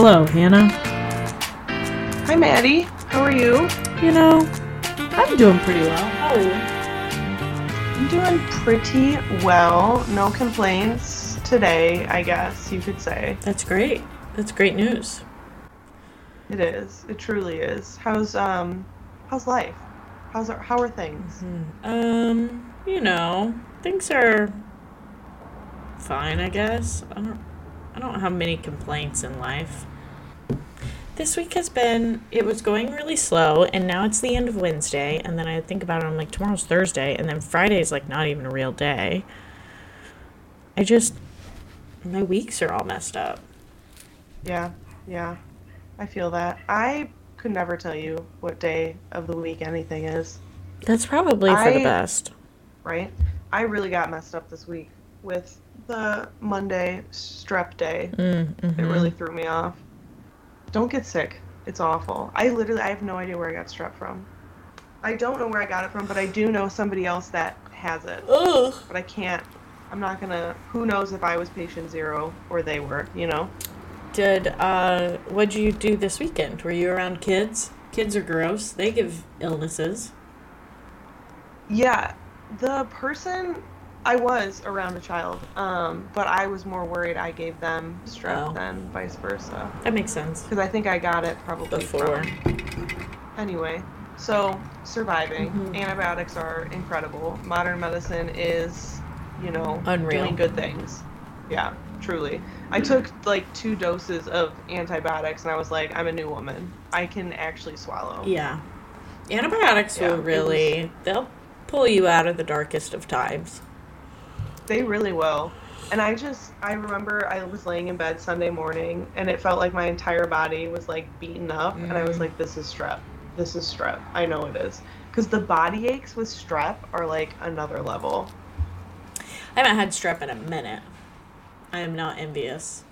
Hello, Hannah. Hi, Maddie. How are you? You know, I'm doing pretty well. How are you? I'm doing pretty well. No complaints today, I guess you could say. That's great. That's great news. It is. It truly is. How's um how's life? How's our, how are things? Um, you know, things are fine, I guess. I don't I don't have many complaints in life. This week has been it was going really slow and now it's the end of Wednesday and then I think about it I'm like tomorrow's Thursday and then Friday is like not even a real day. I just my weeks are all messed up. Yeah. Yeah. I feel that. I could never tell you what day of the week anything is, That's probably for the best. right? I really got messed up this week with the Monday strep day. Mm, It mhm. really threw me off. Don't get sick. It's awful. I literally I have no idea where I got strep from. I don't know where I got it from, but I do know somebody else that has it. Ugh. But I can't. I'm not gonna. Who knows if I was patient zero or they were? You know. Did uh what'd you do this weekend? Were you around kids? Kids are gross. They give illnesses. Yeah, the person I was around a child, um, but I was more worried I gave them strep Oh. than vice versa. That makes sense. Because I think I got it probably Before. from- Anyway, so surviving. Mhm. Antibiotics are incredible. Modern medicine is, you know, Unreal. doing good things. Yeah, truly. I took like two doses of antibiotics and I was like, I'm a new woman. I can actually swallow. Yeah. Antibiotics Yeah, will really they'll pull you out of the darkest of times. They really will. And I just, I remember I was laying in bed Sunday morning and it felt like my entire body was like beaten up. And I was Mm. like, this is strep. This is strep. I know it is. Because the body aches with strep are like another level. I haven't had strep in a minute. I am not envious.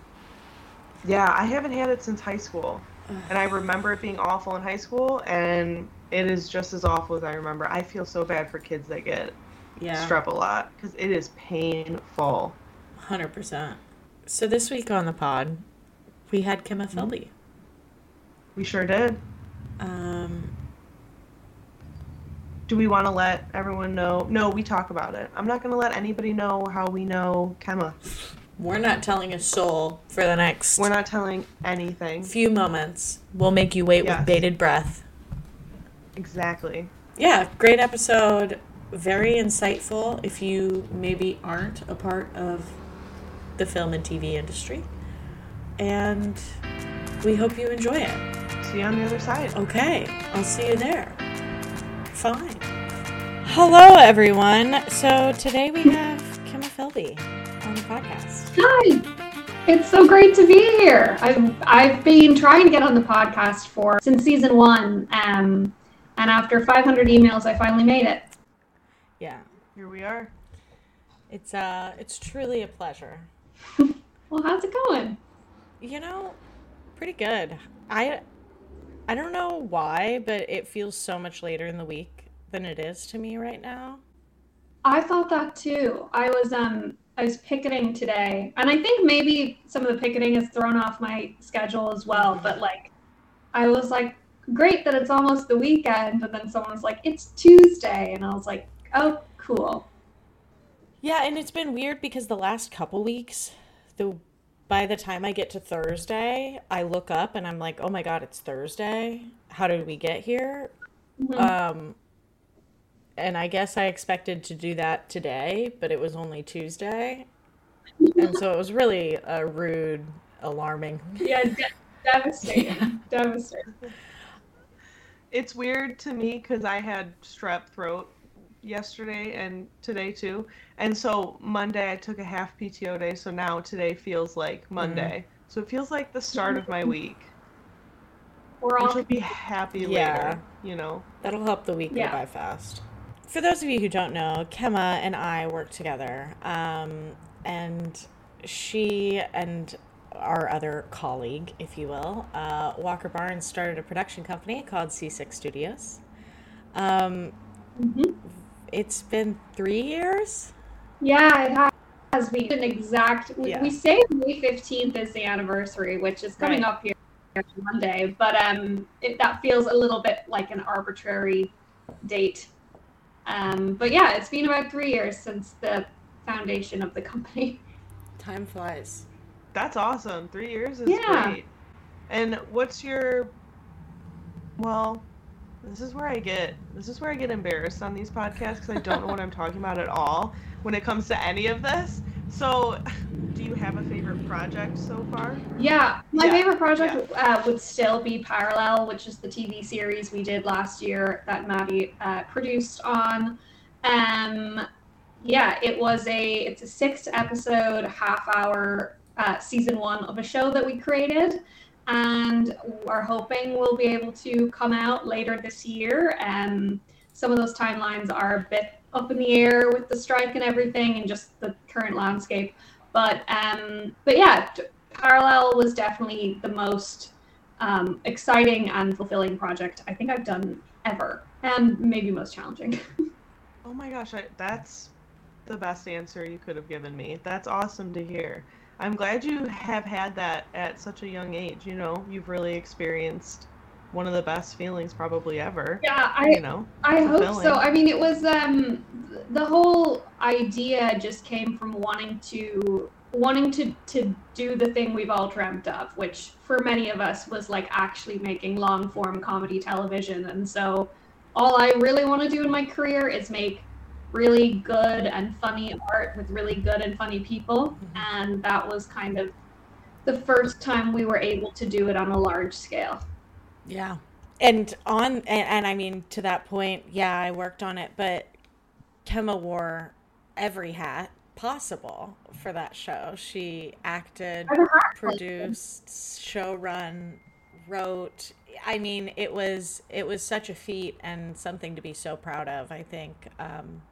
Yeah, I haven't had it since high school. And I remember it being awful in high school and it is just as awful as I remember. I feel so bad for kids that get Yeah. strep a lot because it is painful. Hundred percent. So this week on the pod, we had Kemma Filby. We sure did. Um Do we want to let everyone know? No, we talk about it. I'm not going to let anybody know how we know Kemma. we're not telling a soul for the next We're not telling anything. few moments. We'll make you wait Yes. with bated breath. Exactly. Yeah, great episode. Very insightful if you maybe aren't a part of the film and TV industry. And we hope you enjoy it. See you on the other side. Okay, I'll see you there. Fine. Hello, everyone. So today we have Kemma Filby on the podcast. Hi. It's so great to be here. I've I've been trying to get on the podcast for since season one, um, and after 500 emails, I finally made it. Here we are. it's uh, it's truly a pleasure. Well, how's it going? You know, pretty good. I I don't know why, but it feels so much later in the week than it is to me right now. I thought that too. I was um I was picketing today, and I think maybe some of the picketing has thrown off my schedule as well. But like, I was like, great that it's almost the weekend, but then someone was like, it's Tuesday, and I was like, oh, cool. Yeah, and it's been weird because the last couple weeks, the by the time I get to Thursday, I look up and I'm like, "Oh my god, it's Thursday. How did we get here?" Mhm. Um and I guess I expected to do that today, but it was only Tuesday. And so it was really a rude, alarming. yeah, de- devastating, devastating. It's weird to me because I had strep throat yesterday and today too. And so Monday I took a half PTO day. So now today feels like Monday. So it feels like the start of my week. We're Which all will be happy Yeah. later, you know. That'll help the week Yeah. go by fast. For those of you who don't know, Kemma and I work together. Um, and she and our other colleague, if you will, uh, Walker Barnes, started a production company called C6 Studios. Um, Mhm. It's been three years. Yeah, it has been an exact. We, Yeah. we say May 15th is the anniversary, which is coming Right. up here Monday, but um, it, that feels a little bit like an arbitrary date. Um, but yeah, it's been about three years since the foundation of the company. Time flies. That's awesome. Three years is Yeah. great. And what's your well, this is where I get this is where I get embarrassed on these podcasts because I don't know what I'm talking about at all when it comes to any of this. So, do you have a favorite project so far? Yeah, my Yeah, favorite project uh, would still be Parallel, which is the TV series we did last year that Maddie uh, produced on. Um, yeah, it was a it's a six episode, half hour uh, season one of a show that we created, and we're hoping we'll be able to come out later this year. Um, some of those timelines are a bit up in the air with the strike and everything, and just the current landscape. But um, but yeah, Parallel was definitely the most um, exciting and fulfilling project I think I've done ever, and maybe most challenging. Oh my gosh, I, that's the best answer you could have given me. That's awesome to hear. I'm glad you have had that at such a young age. You know, you've really experienced one of the best feelings probably ever. yeah, I You know, I hope so. I mean, it was um, the whole idea just came from wanting to wanting to to do the thing we've all dreamt of, which for many of us was like actually making long form comedy television. And so, all I really want to do in my career is make really good and funny art with really good and funny people. And that was kind of the first time we were able to do it on a large scale. Yeah. And on and, and I mean to that point, yeah, I worked on it, but Kemma wore every hat possible for that show. She acted, produced, show run, wrote. I mean, it was it was such a feat and something to be so proud of. I think um,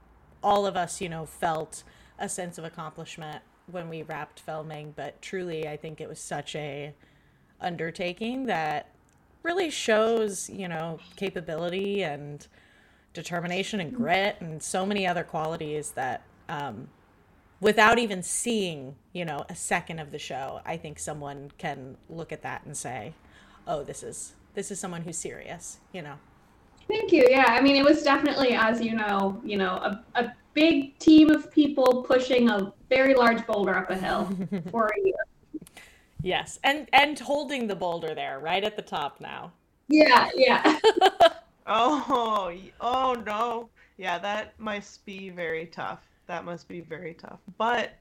all of us, you know, felt a sense of accomplishment when we wrapped filming. But truly, I think it was such a undertaking that really shows, you know, capability and determination and grit and so many other qualities that um, without even seeing, you know, a second of the show, I think someone can look at that and say, "Oh, this is this is someone who's serious," you know. Thank you. Yeah, I mean, it was definitely, as you know, you know, a, a big team of people pushing a very large boulder up a hill for a year. Yes, and and holding the boulder there, right at the top now. Yeah, yeah. Oh, oh no. Yeah, that must be very tough. That must be very tough. But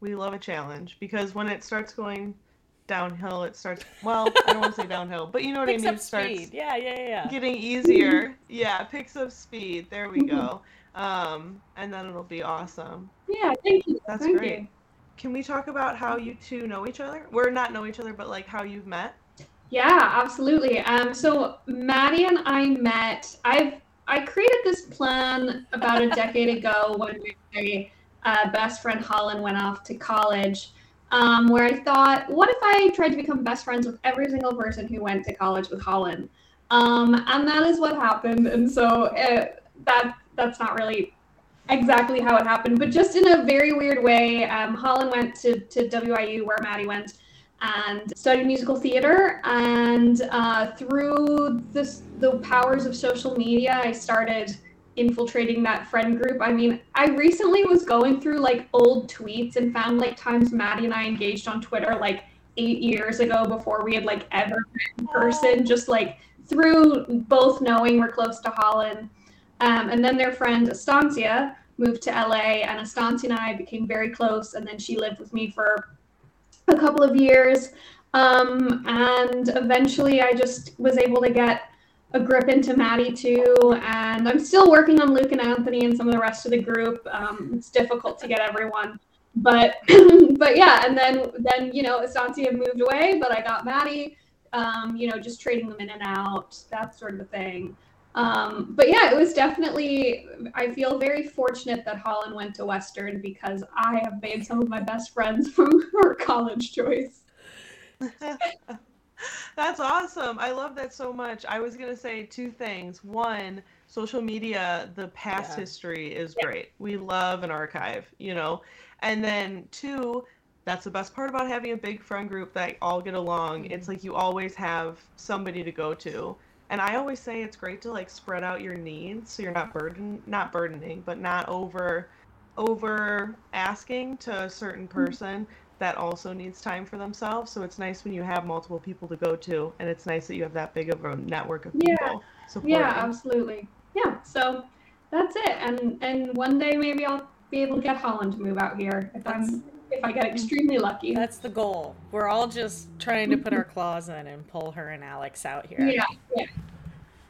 we love a challenge because when it starts going downhill, it starts, well, I don't want to say downhill, but you know what Picks I mean? up starts speed. Yeah, yeah, yeah, yeah. getting easier. Yeah, picks up speed. There we go. Um, and then it'll be awesome. Yeah, thank you. That's thank great. you. Can we talk about how you two know each other? We're not know each other, but like how you've met? Yeah, absolutely. Um, so Maddie and I met. I've I created this plan about a decade ago when my uh, best friend Holland went off to college. Um, where I thought, what if I tried to become best friends with every single person who went to college with Holland? Um, and that is what happened. And so uh, that that's not really exactly how it happened, but just in a very weird way. Um, Holland went to to WIU where Maddie went and studied musical theater. And uh, through this, the powers of social media, I started infiltrating that friend group. I mean, I recently was going through like old tweets and found like times Maddie and I engaged on Twitter like eight years ago before we had like ever met in person, just like through both knowing we're close to Holland. Um, and then their friend Estancia moved to LA, and Estancia and I became very close. And then she lived with me for a couple of years. Um, and eventually I just was able to get a grip into Maddie too. And I'm still working on Luke and Anthony and some of the rest of the group. Um, it's difficult to get everyone. But but yeah, and then then you know Estancia moved away, but I got Maddie. Um, you know, just trading them in and out, that sort of a thing. Um, but yeah, it was definitely. I feel very fortunate that Holland went to Western because I have made some of my best friends from her college choice. That's awesome. I love that so much. I was going to say two things. One, social media, the past Yeah. history is great. We love an archive, you know. And then two, that's the best part about having a big friend group that all get along. Mm-hmm. It's like you always have somebody to go to. And I always say it's great to like spread out your needs so you're not burden not burdening, but not over over asking to a certain Mm-hmm. person that also needs time for themselves. So it's nice when you have multiple people to go to and it's nice that you have that big of a network of Yeah. people supporting. Yeah, absolutely. Yeah, so that's it. And and one day maybe I'll be able to get Holland to move out here if That's- I'm if I get extremely lucky. That's the goal. We're all just trying to put our claws in and pull her and Alex out here. yeah, yeah.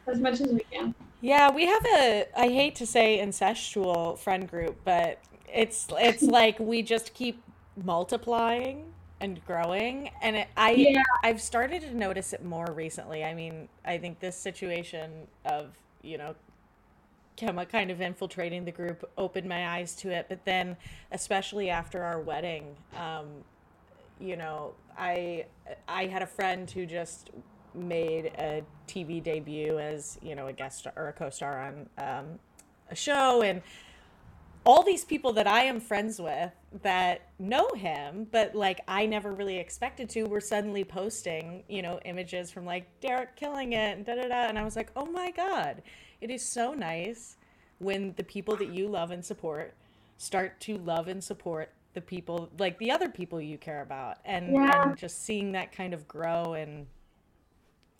As much as we can. Yeah, we have a I hate to say incestual friend group, but it's it's like we just keep multiplying and growing and it, I Yeah. I've started to notice it more recently. I mean, I think this situation of, you know, Kemma kind of infiltrating the group opened my eyes to it, but then especially after our wedding, um, you know, I I had a friend who just made a TV debut as you know a guest or a co-star on um, a show, and all these people that I am friends with that know him, but like I never really expected to, were suddenly posting you know images from like Derek killing it and da da da, and I was like, oh my god, it is so nice when the people that you love and support start to love and support the people like the other people you care about and, Yeah. and just seeing that kind of grow and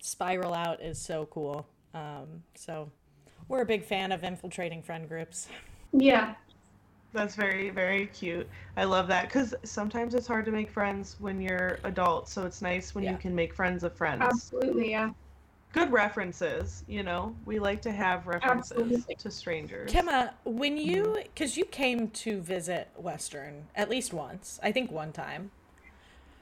spiral out is so cool um, so we're a big fan of infiltrating friend groups Yeah. That's very, very cute. I love that because sometimes it's hard to make friends when you're adult. So it's nice when Yeah. you can make friends of friends. Absolutely, yeah. Good references, you know. We like to have references Absolutely. to strangers. Kemma, when you mm-hmm. because you came to visit western at least once i think one time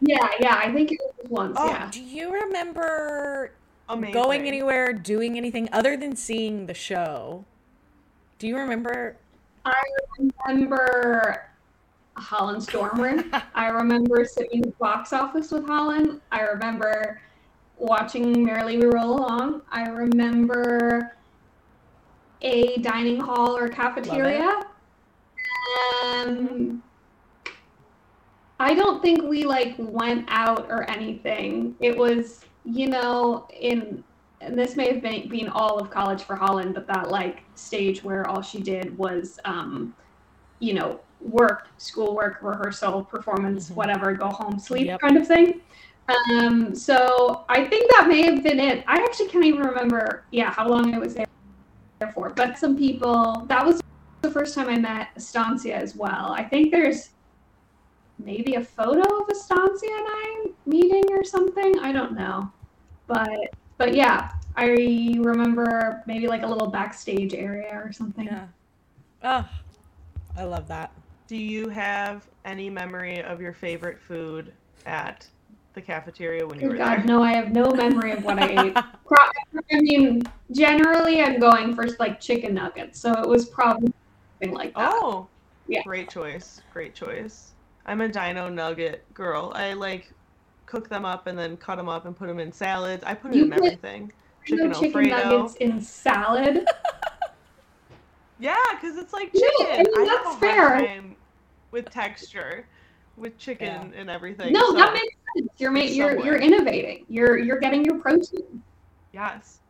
Yeah, yeah. I think it was once, Oh, yeah. do you remember Amazing. going anywhere doing anything other than seeing the show do you remember I remember Holland's dorm room. I remember sitting in the box office with Holland. I remember watching Merrily We Roll Along. I remember a dining hall or cafeteria. Um, I don't think we like went out or anything. It was, you know, in and this may have been been all of college for Holland, but that like stage where all she did was, um, you know, work, schoolwork, rehearsal, performance, Mhm. whatever, go home, sleep, Yep. kind of thing. Um, so I think that may have been it. I actually can't even remember, yeah, how long I was there for. But some people, that was the first time I met Estancia as well. I think there's maybe a photo of Estancia and I meeting or something. I don't know, but but yeah, I remember maybe like a little backstage area or something. yeah oh i love that Do you have any memory of your favorite food at the cafeteria when you Oh were God, there? no, I have no memory of what I ate. I mean, generally I'm going for like chicken nuggets, so it was probably something like that. Oh, Yeah. Great choice. Great choice. I'm a dino nugget girl. I like cook them up and then cut them up and put them in salads. I put them You in everything. Chicken chicken Alfredo. nuggets in salad. Yeah, because it's like No, chicken. I mean, have that's a hard fair. time with texture, with chicken and everything. no, so, that makes sense. You're ma- you're you're innovating. You're you're getting your protein. Yes.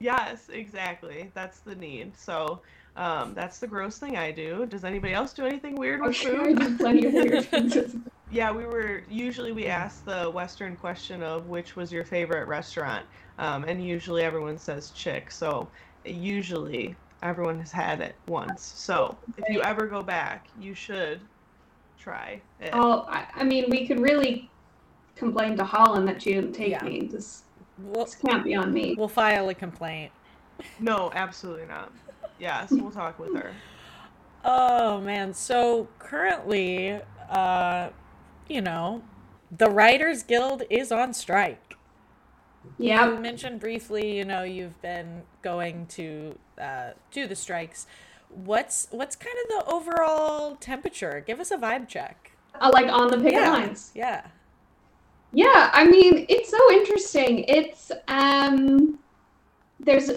Yes, exactly. That's the need. So, um, that's the gross thing I do. Does anybody else do anything weird with sure I food? do plenty of weird things. Yeah, we were usually we ask the Western question of which was your favorite restaurant, um, and usually everyone says Chick. So usually everyone has had it once. So if you ever go back, you should try it. Oh, I, I mean, we could really complain to Holland that she didn't take Yeah. me. This we'll, this can't be on me. we'll file a complaint No, absolutely not. Yes, we'll talk with her. Oh man, so currently, uh, you know, the Writers Guild is on strike. You Yeah, mentioned briefly, you know, you've been going to uh, do the strikes. What's what's kind of the overall temperature? Give us a vibe check. uh, like on the picket yeah, lines. yeah, Yeah, I mean, it's so interesting. It's um there's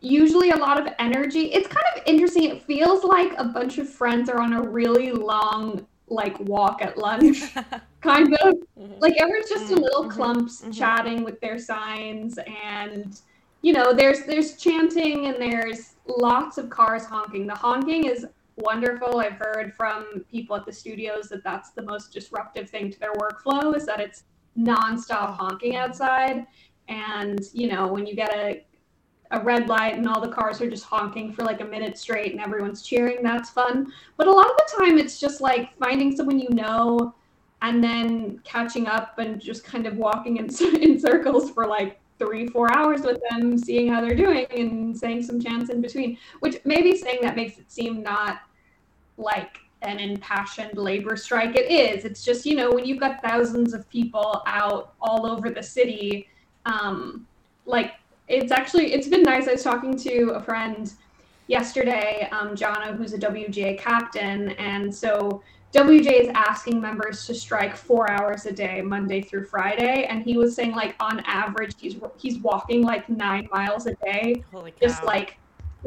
usually a lot of energy. It's kind of interesting. It feels like a bunch of friends are on a really long like walk at lunch, kind of. Mhm. Like everyone's just in Mhm, little mhm, clumps mhm. chatting with their signs and you know, there's there's chanting and there's lots of cars honking. The honking is wonderful. I've heard from people at the studios that that's the most disruptive thing to their workflow is that it's nonstop honking outside. And you know, when you get a a red light and all the cars are just honking for like a minute straight and everyone's cheering, that's fun. But a lot of the time, it's just like finding someone you know and then catching up and just kind of walking in, in circles for like three, four hours with them, seeing how they're doing and saying some chants in between, which maybe saying that makes it seem not like an impassioned labor strike. It is. It's just, you know, when you've got thousands of people out all over the city, um, like it's actually, it's been nice. I was talking to a friend yesterday, um, Jana, who's a WGA captain. And so WGA is asking members to strike four hours a day, Monday through Friday, and he was saying like on average he's he's walking like nine miles a day, just like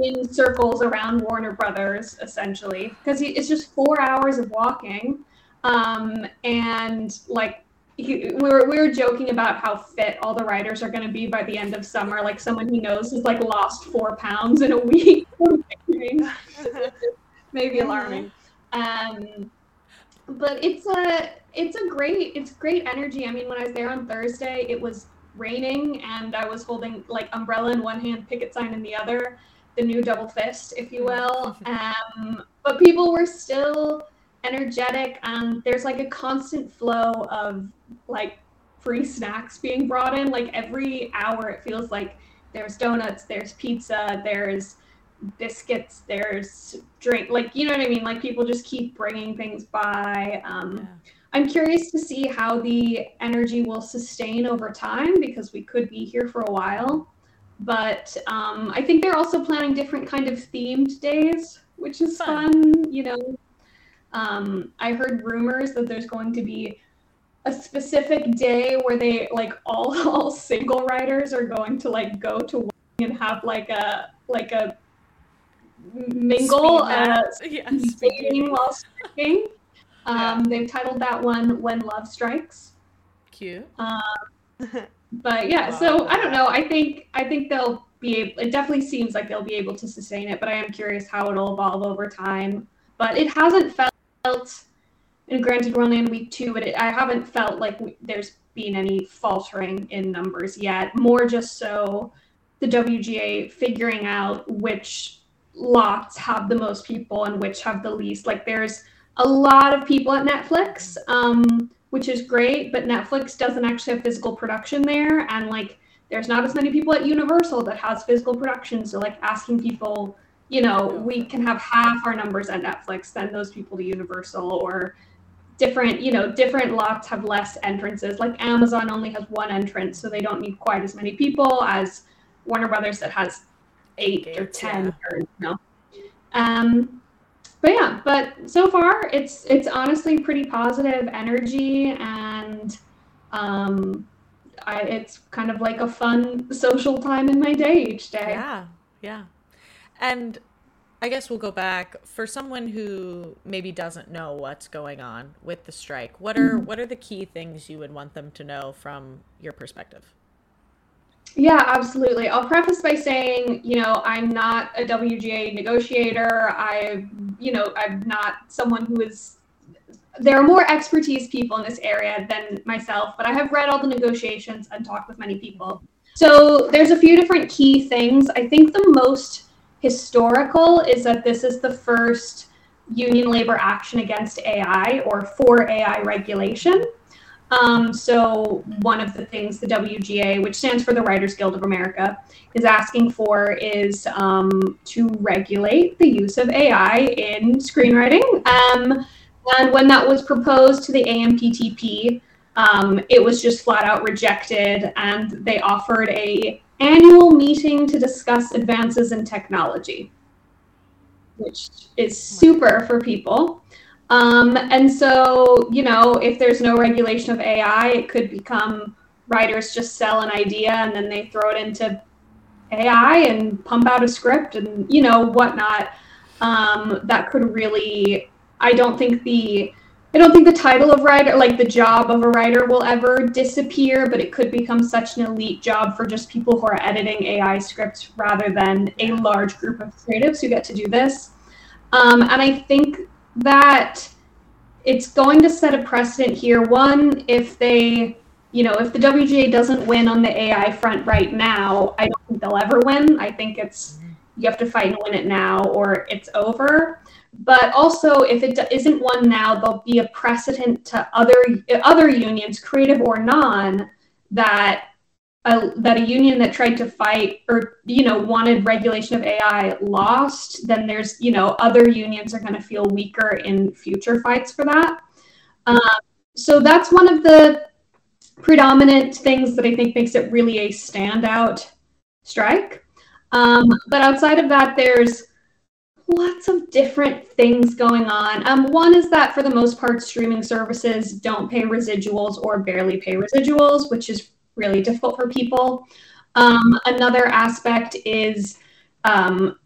in circles around Warner Brothers, essentially, because it's just four hours of walking, um, and like. He, we were we were joking about how fit all the writers are going to be by the end of summer. Like someone he knows has like lost four pounds in a week. Maybe alarming. Um, but it's a it's a great it's great energy. I mean, when I was there on Thursday, it was raining and I was holding like umbrella in one hand, picket sign in the other, the new double fist, if you will. Um, but people were still energetic and there's like a constant flow of like free snacks being brought in. Like every hour it feels like there's donuts there's pizza there's biscuits there's drink like you know what i mean? Like people just keep bringing things by. Um, Yeah. i'm curious to see how the energy will sustain over time because we could be here for a while. But um, i think they're also planning different kind of themed days which is Fun. fun, you know um, i heard rumors that there's going to be a specific day where they like all all single writers are going to like go to and have like a like a mingle uh, yeah, speed while striking. Um, They've titled that one "When Love Strikes." Cute. But yeah, so I don't know. I think I think they'll be. Able, it definitely seems like they'll be able to sustain it, but I am curious how it'll evolve over time. But it hasn't felt. And granted, we're only in week two, but it, I haven't felt like we, there's been any faltering in numbers yet. More just so the WGA figuring out which lots have the most people and which have the least. Like there's a lot of people at Netflix, um, which is great, but Netflix doesn't actually have physical production there, and like there's not as many people at Universal that has physical production. So like asking people, you know, we can have half our numbers at Netflix send those people to Universal or different you know different lots have less entrances like amazon only has one entrance so they don't need quite as many people as warner brothers that has eight or ten yeah. or you know um but yeah but so far it's it's honestly pretty positive energy and um I, it's kind of like a fun social time in my day each day Yeah, yeah. And I guess we'll go back for someone who maybe doesn't know what's going on with the strike. What are mm-hmm. what are the key things you would want them to know from your perspective? Yeah, absolutely. I'll preface by saying, you know, I'm not a WGA negotiator. I, you know, I'm not someone who is. There are more expertise people in this area than myself, but I have read all the negotiations and talked with many people. So there's a few different key things. I think the most historical is that this is the first union labor action against AI or for AI regulation. Um, so one of the things the WGA, which stands for the Writers Guild of America, is asking for is um, to regulate the use of AI in screenwriting. Um, and when that was proposed to the AMPTP, um, it was just flat out rejected, and they offered a annual meeting to discuss advances in technology, which is super for people. Um, and so, you know, if there's no regulation of AI, it could become writers just sell an idea and then they throw it into AI and pump out a script and, you know, whatnot. Um, that could really, I don't think the, I don't think the title of writer, like the job of a writer, will ever disappear, but it could become such an elite job for just people who are editing AI scripts rather than a large group of creatives who get to do this. Um, and I think that it's going to set a precedent here. One, if they, you know, if the WGA doesn't win on the AI front right now, I don't think they'll ever win. I think it's you have to fight and win it now or it's over. But also, if it isn't won now, there'll be a precedent to other other unions, creative or non, that a, that a union that tried to fight or you know wanted regulation of AI lost, then there's you know other unions are going to feel weaker in future fights for that. Um, so that's one of the predominant things that I think makes it really a standout strike. Um, but outside of that, there's lots of different things going on. Um, one is that for the most part, streaming services don't pay residuals or barely pay residuals, which is really difficult for people. Um, another aspect is um,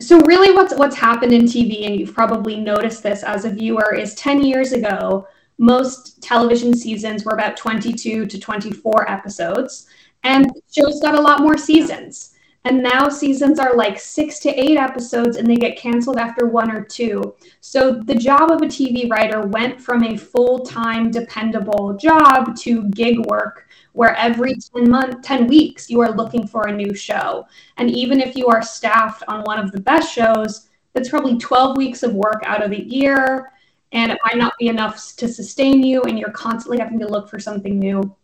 so really what's what's happened in TV, and you've probably noticed this as a viewer, is 10 years ago, most television seasons were about 22 to 24 episodes, and shows got a lot more seasons. And now seasons are like six to eight episodes and they get canceled after one or two. So the job of a TV writer went from a full time, dependable job to gig work where every 10 month 10 weeks you are looking for a new show. And even if you are staffed on one of the best shows that's probably 12 weeks of work out of the year. And it might not be enough to sustain you and you're constantly having to look for something new.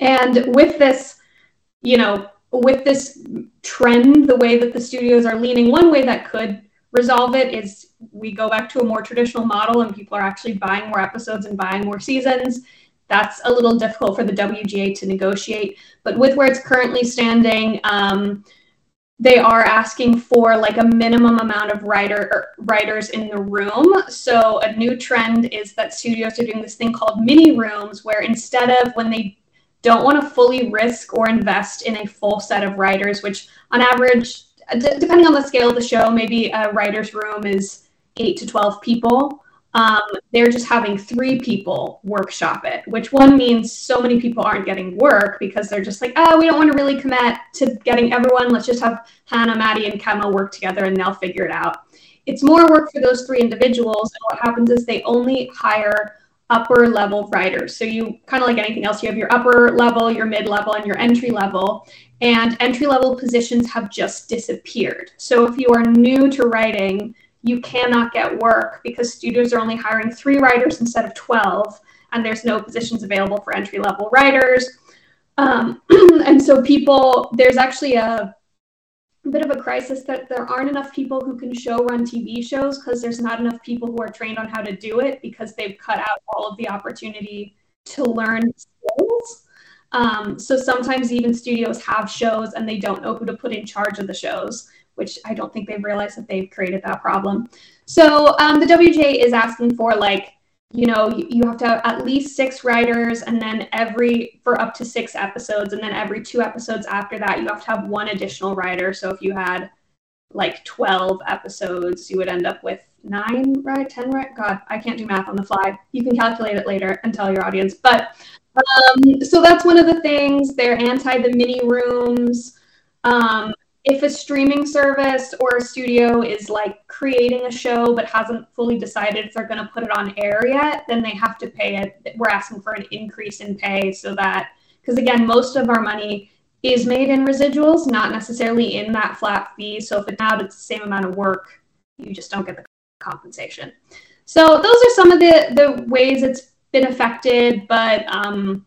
And with this you know with this trend the way that the studios are leaning one way that could resolve it is we go back to a more traditional model and people are actually buying more episodes and buying more seasons that's a little difficult for the WGA to negotiate. But with where it's currently standing, um, they are asking for like a minimum amount of writer er, writers in the room. So a new trend is that studios are doing this thing called mini rooms, where instead of when they don't want to fully risk or invest in a full set of writers, which on average, d- depending on the scale of the show, maybe a writer's room is eight to 12 people um, they're just having three people workshop it, which one means so many people aren't getting work because they're just like, oh, we don't want to really commit to getting everyone. Let's just have Hannah, Maddie, and Kemma work together and they'll figure it out. It's more work for those three individuals. And what happens is they only hire upper level writers. So you kind of like anything else, you have your upper level, your mid level, and your entry level. And entry level positions have just disappeared. So if you are new to writing, you cannot get work because studios are only hiring three writers instead of 12, and there's no positions available for entry level writers. Um, and so, people, there's actually a, a bit of a crisis that there aren't enough people who can show run TV shows because there's not enough people who are trained on how to do it because they've cut out all of the opportunity to learn skills. Um, so sometimes even studios have shows and they don't know who to put in charge of the shows which I don't think they've realized that they've created that problem. So um, the WGA is asking for like, you know, you, have to have at least six writers, and then every for up to six episodes, and then every two episodes after that, you have to have one additional writer. So if you had like 12 episodes, you would end up with nine, right? 10, right? God, I can't do math on the fly. You can calculate it later and tell your audience. But um, so that's one of the things. They're anti the mini rooms. Um, if a streaming service or a studio is like creating a show but hasn't fully decided if they're going to put it on air yet, then they have to pay it. We're asking for an increase in pay so that, because again, most of our money is made in residuals, not necessarily in that flat fee. So if it's not it's the same amount of work, you just don't get the compensation. So those are some of the the ways it's been affected, but um,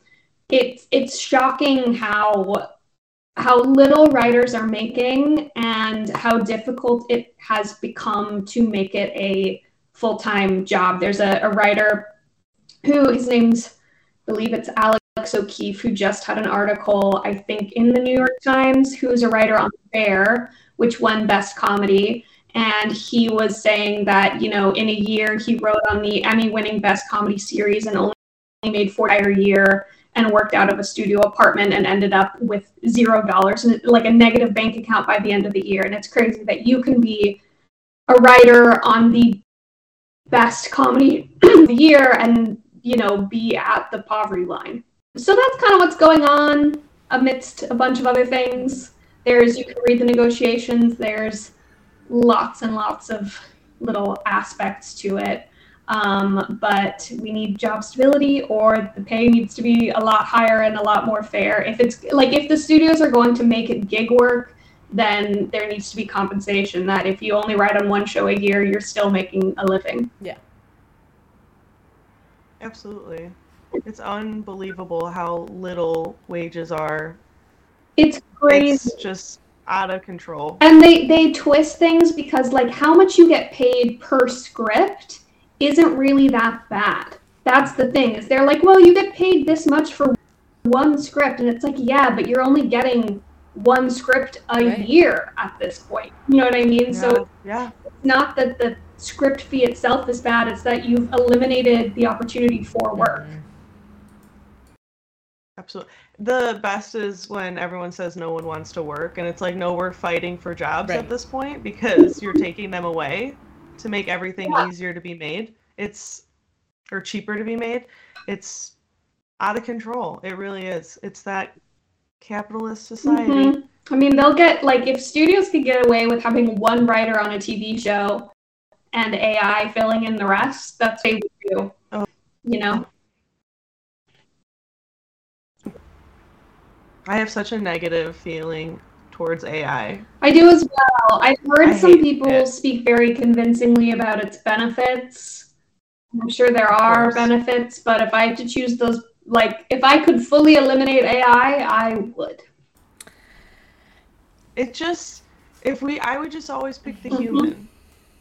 it's it's shocking how how little writers are making and how difficult it has become to make it a full-time job. There's a, a writer who his name's I believe it's Alex O'Keefe who just had an article, I think, in the New York Times, who's a writer on Bear, which won Best Comedy. And he was saying that, you know, in a year he wrote on the Emmy winning Best Comedy series and only made four a year and worked out of a studio apartment and ended up with zero dollars and like a negative bank account by the end of the year. And it's crazy that you can be a writer on the best comedy of the year and you know be at the poverty line. So that's kind of what's going on amidst a bunch of other things. There's you can read the negotiations. There's lots and lots of little aspects to it. Um, but we need job stability or the pay needs to be a lot higher and a lot more fair. If it's like if the studios are going to make it gig work, then there needs to be compensation that if you only write on one show a year, you're still making a living. Yeah. Absolutely. It's unbelievable how little wages are. It's crazy. It's just out of control. And they they twist things because like how much you get paid per script isn't really that bad. That's the thing. Is they're like, "Well, you get paid this much for one script." And it's like, "Yeah, but you're only getting one script a Right. year at this point." You know what I mean? So yeah, it's not that the script fee itself is bad, it's that you've eliminated the opportunity for work. Mhm. absolutely. The best is when everyone says no one wants to work, and it's like, no, we're fighting for jobs Right. at this point because you're taking them away to make everything Yeah. easier to be made. It's or cheaper to be made. It's out of control. It really is. It's that capitalist society. Mhm. I mean, they'll get like if studios could get away with having one writer on a TV show and AI filling in the rest, that's what they would do. Oh. You know? I have such a negative feeling towards AI. I do as well. I've heard I some people it. speak very convincingly about its benefits. I'm sure there are benefits, but if I had to choose those, like if I could fully eliminate AI, I would. It just if we I would just always pick the Mhm. human.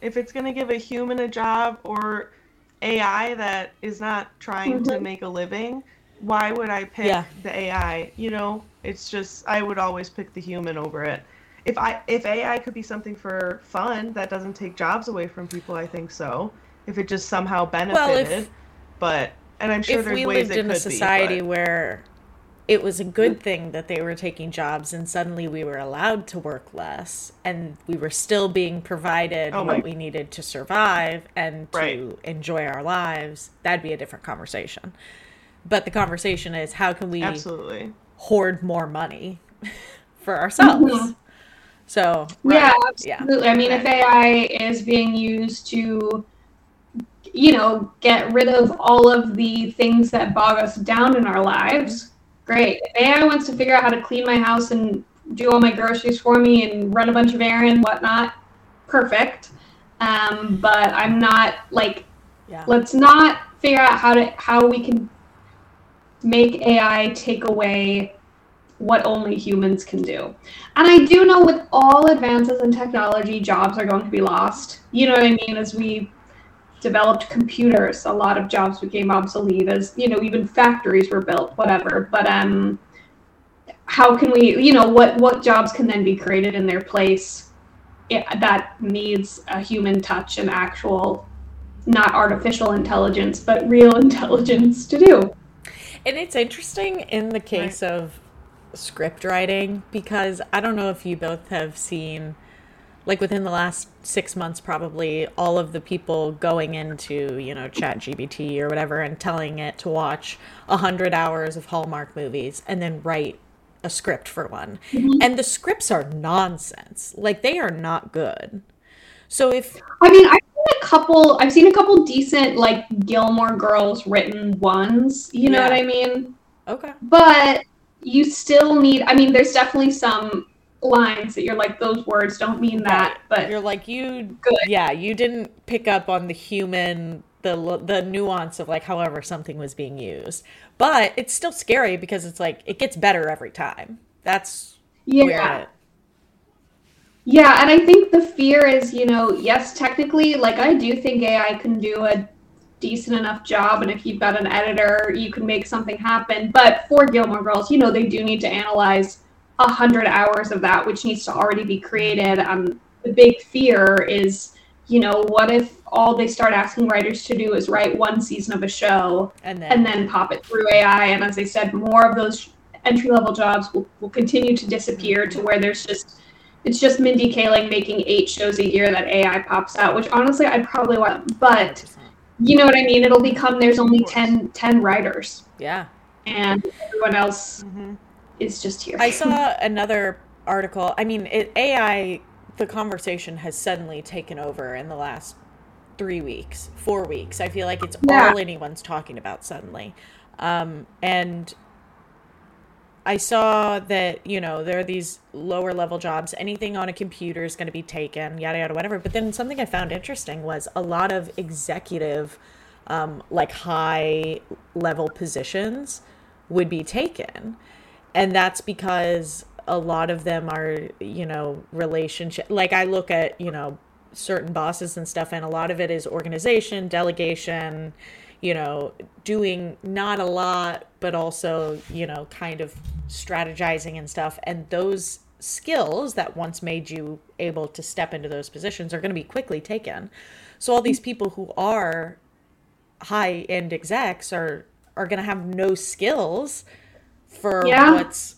If it's gonna give a human a job or AI that is not trying to Mhm. make a living, why would I pick Yeah. the AI? You know, it's just I would always pick the human over it. If I if AI could be something for fun that doesn't take jobs away from people, I think so. If it just somehow benefited, but and I'm sure if there's we ways lived it in a society be. But, where it was a good mm. thing that they were taking jobs and suddenly we were allowed to work less and we were still being provided Oh what we needed to survive and to enjoy our lives that'd be a different conversation but the conversation is how can we absolutely. Hoard more money for ourselves Mhm. so Yeah, yeah absolutely. I mean, if AI is being used to, you know, get rid of all of the things that bog us down in our lives, great. If AI wants to figure out how to clean my house and do all my groceries for me and run a bunch of errands, whatnot, perfect. Um, but I'm not like, yeah let's not figure out how to how we can make AI take away what only humans can do. And I do know with all advances in technology, jobs are going to be lost. You know what I mean? As we developed computers, a lot of jobs became obsolete as, you know, even factories were built, whatever. But um how can we, you know, what what jobs can then be created in their place that needs a human touch and actual not artificial intelligence, but real intelligence to do. And it's interesting in the case of script writing because I don't know if you both have seen, like within the last six months, probably all of the people going into, you know, Chat GPT or whatever and telling it to watch a hundred hours of Hallmark movies and then write a script for one. Mm-hmm. And the scripts are nonsense. Like they are not good. So if I mean, a couple. I've seen a couple decent like Gilmore Girls written ones. You know Yeah. what I mean? okay. But you still need. I mean, there's definitely some lines that you're like, those words don't mean that. But You're like you Good. yeah, you didn't pick up on the human the the nuance of like however something was being used. But it's still scary because it's like it gets better every time. That's yeah, yeah, and I think the fear is, you know, yes, technically, like I do think AI can do a decent enough job, and if you've got an editor, you can make something happen. But for Gilmore Girls, you know, they do need to analyze a hundred hours of that, which needs to already be created. Um, the big fear is, you know, what if all they start asking writers to do is write one season of a show and then and then pop it through AI. And as I said, more of those entry level jobs will, will continue to disappear to where there's just it's just Mindy Kaling making eight shows a year that AI pops out, which honestly I probably want, but you know what I mean? It'll become there's only 10, 10 writers. Yeah. And everyone else mm-hmm. is just here. I saw another article. I mean, it, AI, the conversation has suddenly taken over in the last three weeks, four weeks. I feel like it's yeah. all anyone's talking about suddenly. Um, and I saw that, you know, there are these lower level jobs. Anything on a computer is going to be taken, yada, yada, whatever. But then something I found interesting was a lot of executive, um, like high level positions would be taken. And that's because a lot of them are, you know, relationship. Like I look at, you know, certain bosses and stuff and a lot of it is organization delegation you know doing not a lot but also you know kind of strategizing and stuff. And those skills that once made you able to step into those positions are going to be quickly taken. So all these people who are high end execs are are going to have no skills for yeah. what's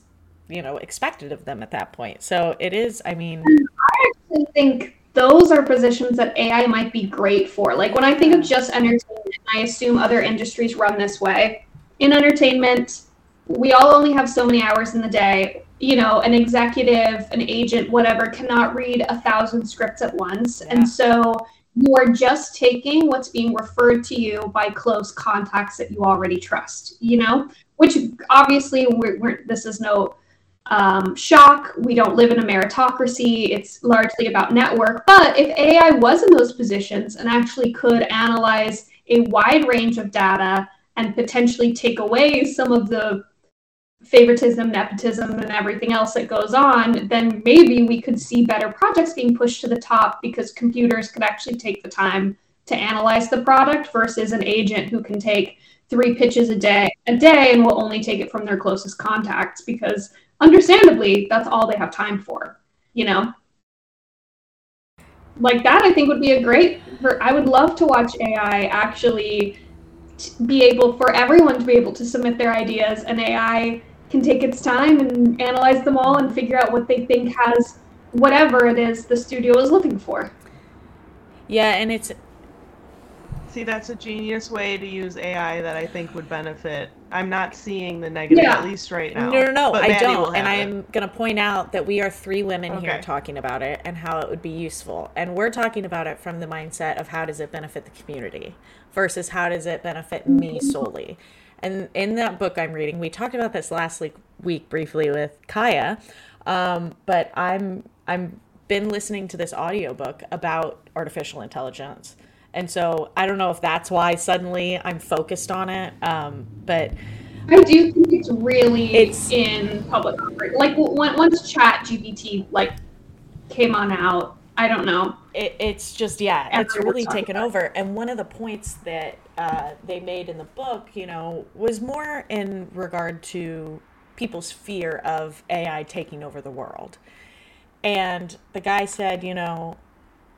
you know expected of them at that point. So it is i mean i actually think those are positions that AI might be great for. Like when I think of just entertainment, I assume other industries run this way. In entertainment, we all only have so many hours in the day. You know, an executive, an agent, whatever, cannot read a thousand scripts at once. Yeah. And so you are just taking what's being referred to you by close contacts that you already trust, you know, which obviously we're, we're this is no um, shock. We don't live in a meritocracy. It's largely about network. But if AI was in those positions and actually could analyze a wide range of data and potentially take away some of the favoritism, nepotism, and everything else that goes on, then maybe we could see better projects being pushed to the top because computers could actually take the time to analyze the product versus an agent who can take three pitches a day a day and will only take it from their closest contacts because understandably, that's all they have time for, you know? Like that, I think would be a great, for, I would love to watch AI actually be able, for everyone to be able to submit their ideas and AI can take its time and analyze them all and figure out what they think has whatever it is the studio is looking for. Yeah, and it's See, that's a genius way to use AI that I think would benefit. I'm not seeing the negative, yeah. at least right now. No, no, no, I don't. And I'm going to point out that we are three women okay. here talking about it and how it would be useful. And we're talking about it from the mindset of how does it benefit the community versus how does it benefit me solely. And in that book I'm reading, we talked about this last week, week briefly with Kaya, um, but I'm I'm been listening to this audiobook about artificial intelligence and so I don't know if that's why suddenly I'm focused on it. Um, but I do think it's really it's in public like once Chat GPT like came on out. I don't know. It, it's just yeah, it's really taken over. And one of the points that uh, they made in the book, you know, was more in regard to people's fear of AI taking over the world. And the guy said, you know,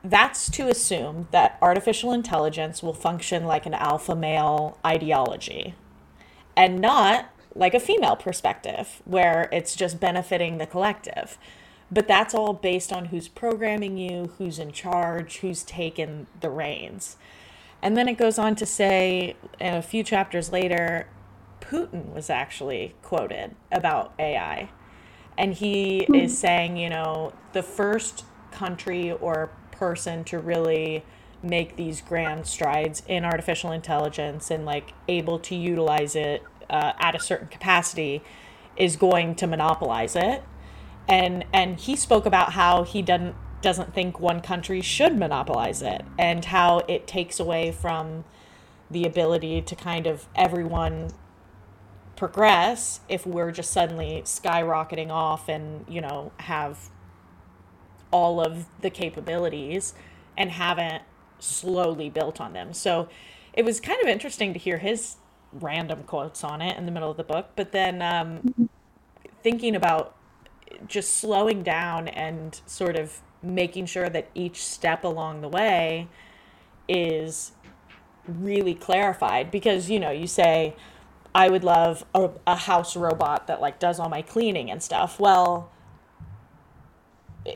that's to assume that artificial intelligence will function like an alpha male ideology and not like a female perspective where it's just benefiting the collective. But that's all based on who's programming you, who's in charge, who's taken the reins. And then it goes on to say, in a few chapters later, Putin was actually quoted about AI. And he mm-hmm. is saying, you know, the first country or person to really make these grand strides in artificial intelligence and like able to utilize it uh, at a certain capacity is going to monopolize it. And and he spoke about how he doesn't doesn't think one country should monopolize it and how it takes away from the ability to kind of everyone progress if we're just suddenly skyrocketing off and you know have all of the capabilities and haven't slowly built on them. So it was kind of interesting to hear his random quotes on it in the middle of the book, but then um, thinking about just slowing down and sort of making sure that each step along the way is really clarified because you know you say i would love a, a house robot that like does all my cleaning and stuff well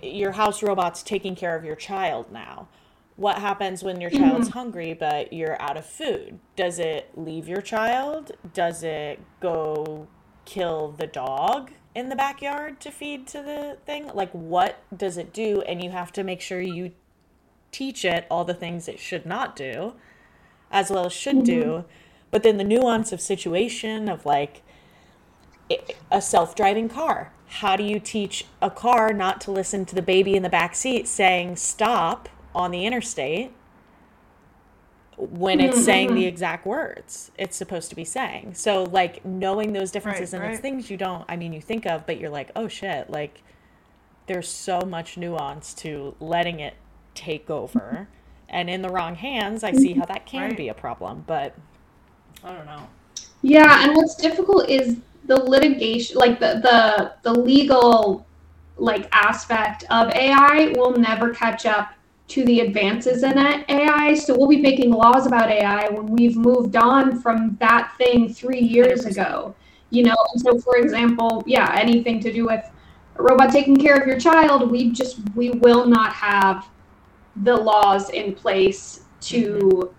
your house robot's taking care of your child now. What happens when your child's Mm-hmm. hungry but you're out of food? Does it leave your child? Does it go kill the dog in the backyard to feed to the thing? Like, what does it do? And you have to make sure you teach it all the things it should not do as well as should do. But then the nuance of situation of like a self-driving car. How do you teach a car not to listen to the baby in the back seat saying stop on the interstate when it's saying the mm-hmm. exact words it's supposed to be saying? So like knowing those differences Right, and it's things you don't I mean you think of but you're like, "Oh shit, like there's so much nuance to letting it take over." And in the wrong hands, I see how that can Right. be a problem, but I don't know. Yeah, and what's difficult is the litigation, like the the the legal like aspect of AI will never catch up to the advances in AI. So we'll be making laws about AI when we've moved on from that thing three years 100%. ago. You know, so for example, yeah, anything to do with a robot taking care of your child, we just we will not have the laws in place to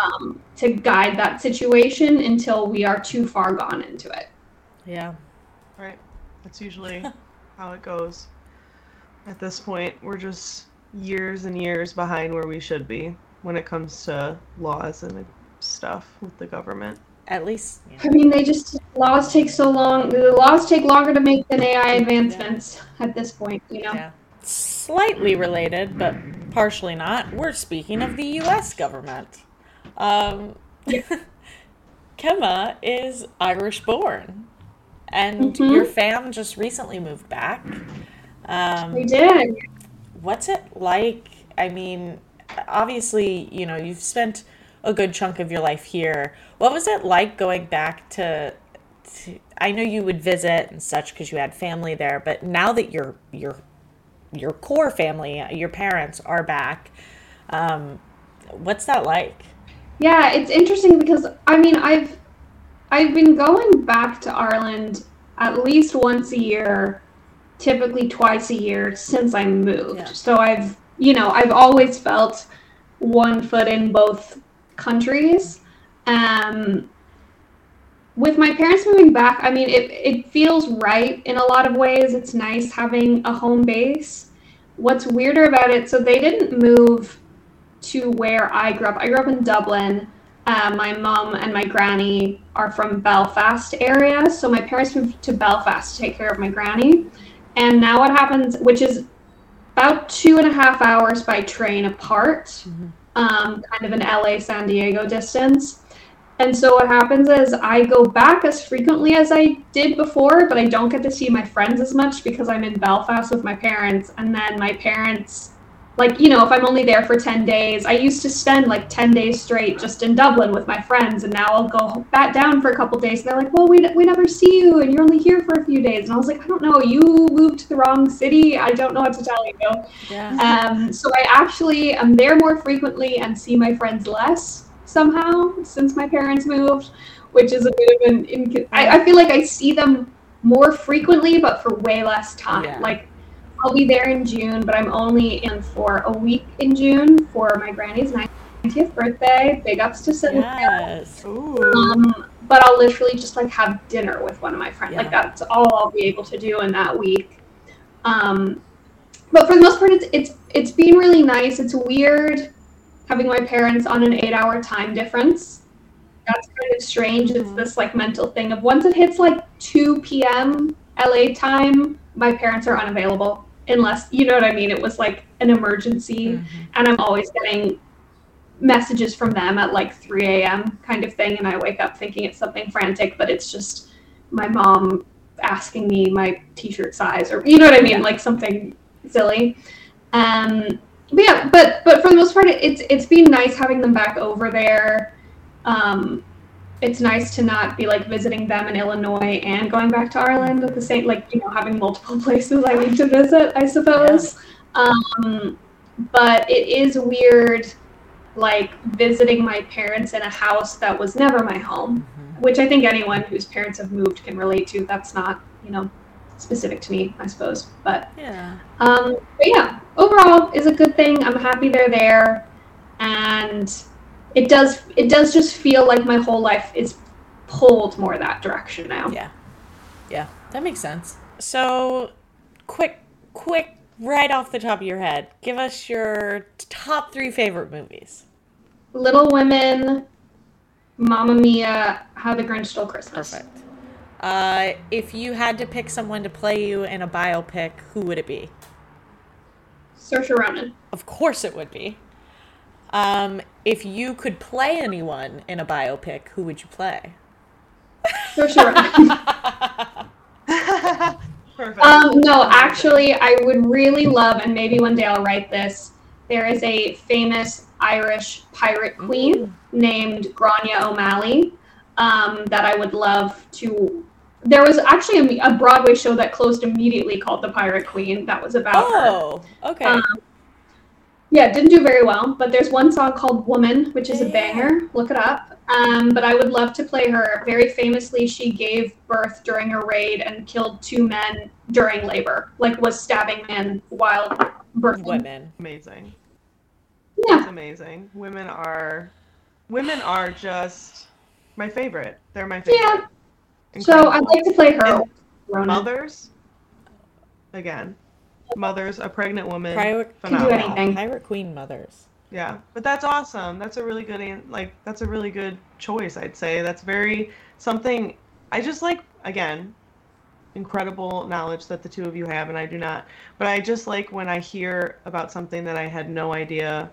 um, to guide that situation until we are too far gone into it. Yeah. Right. That's usually how it goes. At this point, we're just years and years behind where we should be when it comes to laws and stuff with the government. At least I mean, they just laws take so long. The laws take longer to make than AI advancements at this point. You know. Yeah. Slightly related, but partially not. We're speaking of the U.S. government. Um, Kemma is Irish born, and Mhm. your fam just recently moved back. Um, We did. what's it like? I mean, obviously, you know, you've spent a good chunk of your life here. What was it like going back to? to I know you would visit and such because you had family there, but now that your your your core family, your parents are back, um, what's that like? Yeah, it's interesting because I mean, I've I've been going back to Ireland at least once a year, typically twice a year since I moved. Yeah. So I've, you know, I've always felt one foot in both countries. Um, with my parents moving back, I mean, it, it feels right in a lot of ways. It's nice having a home base. What's weirder about it, so they didn't move to where I grew up. I grew up in Dublin. Uh, my mom and my granny are from Belfast area, so my parents moved to Belfast to take care of my granny. And now what happens, which is about two and a half hours by train apart, um, kind of an LA San Diego distance. And so what happens is I go back as frequently as I did before, but I don't get to see my friends as much because I'm in Belfast with my parents. And then my parents, like, you know, if I'm only there for 10 days, I used to spend like 10 days straight just in Dublin with my friends. And now I'll go back down for a couple days. and They're like, well, we, we never see you and you're only here for a few days. And I was like, I don't know. You moved to the wrong city. I don't know what to tell you. Yeah. Um, so I actually am there more frequently and see my friends less somehow since my parents moved, which is a bit of an. Inc- I, I feel like I see them more frequently, but for way less time. Yeah. Like I'll be there in June, but I'm only in for a week in June for my granny's 90th birthday. Big ups to Cynthia. Yes. Um, but I'll literally just like have dinner with one of my friends. Like that's all I'll be able to do in that week. Um, but for the most part, it's it's it's been really nice. It's weird having my parents on an eight-hour time difference. That's kind of strange. It's this like mental thing of once it hits like two p.m. LA time, my parents are unavailable unless you know what I mean. It was like an emergency Mhm. and I'm always getting messages from them at like 3 a.m. kind of thing, and I wake up thinking it's something frantic, but it's just my mom asking me my t-shirt size, or you know what I mean, Yeah. like something silly. Um, but yeah, but but for the most part, it's it's been nice having them back over there. Um, it's nice to not be like visiting them in Illinois and going back to Ireland at the same, like you know, having multiple places I need to visit, I suppose. Um, but it is weird, like visiting my parents in a house that was never my home, Mhm. which I think anyone whose parents have moved can relate to. That's not, you know, specific to me, I suppose. But Yeah. um, but yeah, overall is a good thing. I'm happy they're there, and it does it does just feel like my whole life is pulled more that direction now. Yeah. Yeah. That makes sense. So, quick, quick, right off the top of your head, give us your top three favorite movies. Little Women, Mamma Mia, How the Grinch Stole Christmas. Perfect. Uh, if you had to pick someone to play you in a biopic, who would it be? Saoirse Ronan. Of course it would be. Um, if you could play anyone in a biopic, who would you play? Saoirse Ronan. Perfect. Um, no, actually, I would really love, and maybe one day I'll write this. There is a famous Irish pirate queen named Grania O'Malley um, that I would love to. There was actually a, a Broadway show that closed immediately called The Pirate Queen that was about her. Oh, okay. Um, Yeah, it didn't do very well, but there's one song called Woman, which is a banger. Look it up. Um, but I would love to play her. Very famously, she gave birth during a raid and killed two men during labor, like was stabbing men while birthing. Women. amazing. Yeah. It's amazing. Women are women are just my favorite. They're my favorite. Yeah. So I'd like to play her. And Ronan. Mothers. Again. Mothers, a pregnant woman. Pirate, Can do phenomenal. anything. Pirate Queen mothers. Yeah, but that's awesome. That's a really good like that's a really good choice, I'd say. That's very something I just like again incredible knowledge that the two of you have and I do not. But I just like when I hear about something that I had no idea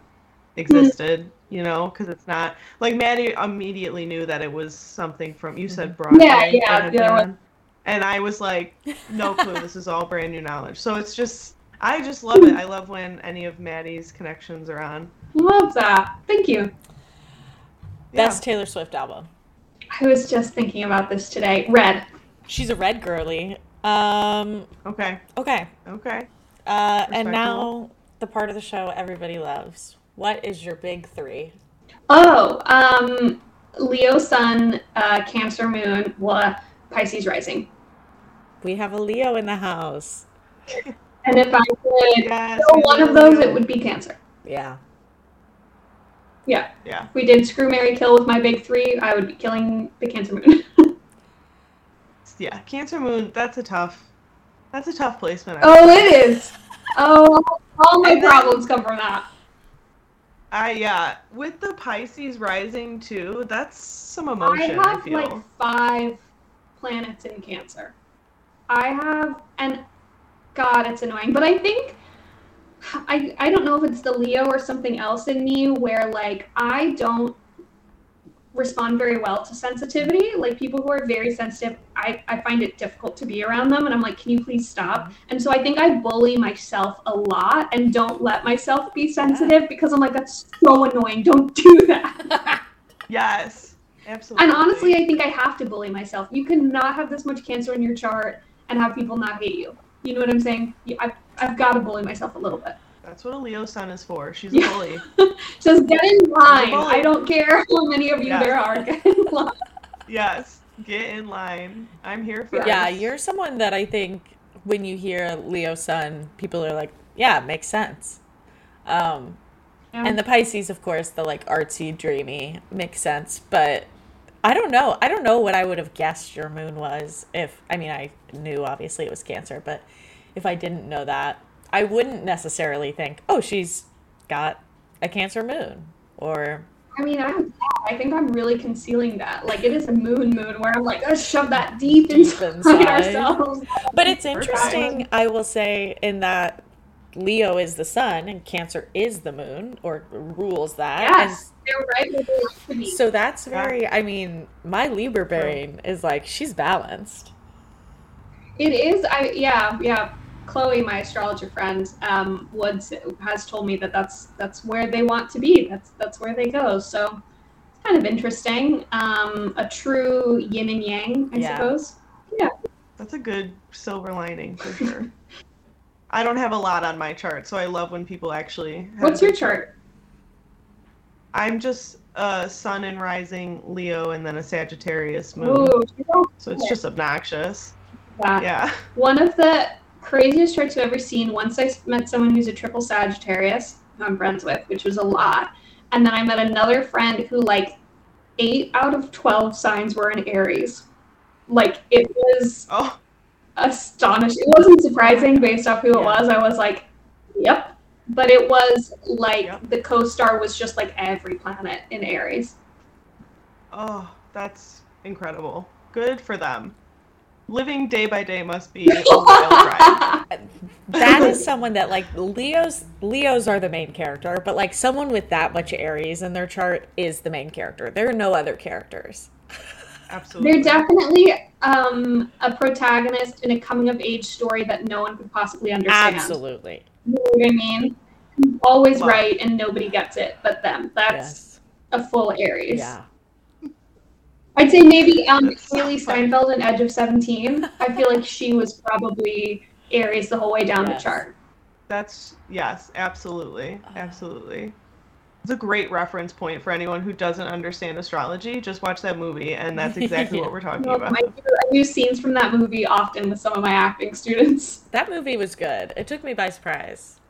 existed, you know, cuz it's not like Maddie immediately knew that it was something from you said mm-hmm. Broadway. Yeah, yeah, that had the other been one. on. And I was like no clue. this is all brand new knowledge. So it's just I just love it. I love when any of Maddie's connections are on. Love that. Thank you. Yeah. Best Taylor Swift album. I was just thinking about this today. Red. She's a red girly. Um, Okay. okay. Okay. Uh, and now the part of the show everybody loves. What is your big three? Oh, um, Leo Sun, uh, Cancer Moon, blah, Pisces Rising. We have a Leo in the house. And if I could Yes. kill one of those, it would be Cancer. Yeah. Yeah. Yeah. If we did Screw Mary Kill with my big three, I would be killing the Cancer Moon. Yeah. Cancer Moon. That's a tough. That's a tough placement. I oh, would it Oh, all my then- problems come from that. I yeah. With the Pisces rising too, that's some emotion. I I, have feel. like five planets in Cancer. I have, and God, it's annoying, but I think I I don't know if it's the Leo or something else in me where like I don't respond very well to sensitivity. Like people who are very sensitive, I, I find it difficult to be around them and I'm like, can you please stop? Mm-hmm. And so I think I bully myself a lot and don't let myself be sensitive because I'm like, that's so annoying. Don't do that. yes. Absolutely. And honestly, I think I have to bully myself. You cannot have this much cancer in your chart and have people not hate you. You know what I'm saying? I've, I've got to bully myself a little bit. that's what a Leo sun is for. She's a bully. Just get in line. I don't care how many of you there are. Get in line. Yes. Get in line. I'm here for. Yeah, you're someone that I think when you hear Leo Sun, people are like, yeah, makes sense. Um, Yeah. and the Pisces, of course, the like artsy, dreamy, makes sense. But I don't know. I don't know what I would have guessed your moon was if, I mean, I knew obviously it was Cancer, but if I didn't know that, I wouldn't necessarily think, oh, she's got a Cancer moon. Or, I mean, I'm, I think I'm really concealing that. Like, it is a moon moon where I'm like, let's shove that deep inside, inside. ourselves. but it's interesting, I will say, in that Leo is the sun and Cancer is the moon, or rules that. And Yes, they're right where they like to be. So that's Yeah. very, I mean, my Libra brain is like, she's balanced. It is. I yeah yeah. Chloe, my astrologer friend, um, Woods has told me that that's that's where they want to be. That's that's where they go. So it's kind of interesting. Um, a true yin and yang, I Yeah. suppose. Yeah. That's a good silver lining for sure. I don't have a lot on my chart, so I love when people actually. have What's your chart? I'm just uh, Sun and Rising Leo, and then a Sagittarius moon. Ooh, So it's just obnoxious. Yeah. Yeah. One of the craziest charts I've ever seen. Once I met someone who's a triple Sagittarius, who I'm friends with, which was a lot. And then I met another friend who, like, eight out of 12 signs were in Aries. Like, it was Oh, astonished. It wasn't surprising based off who it was. I was like, yep. But it was like Yep. the co star was just like every planet in Aries. oh, that's incredible. Good for them. Living day by day must be a wild ride. that is someone that like Leos Leos are the main character, but like someone with that much Aries in their chart is the main character. There are no other characters. Absolutely. They're definitely um, a protagonist in a coming of age story that no one could possibly understand. Absolutely. You know what I mean? Always Well- right and nobody gets it but them. That's Yes. a full Aries. Yeah. I'd say maybe um, That's so Hailee. Steinfeld in Edge of 17. I feel like she was probably Aries the whole way down Yes. the chart. That's yes, absolutely, absolutely. It's a great reference point for anyone who doesn't understand astrology. Just watch that movie, and that's exactly what we're talking No, about. I, do, I use scenes from that movie often with some of my acting students. That movie was good. It took me by surprise.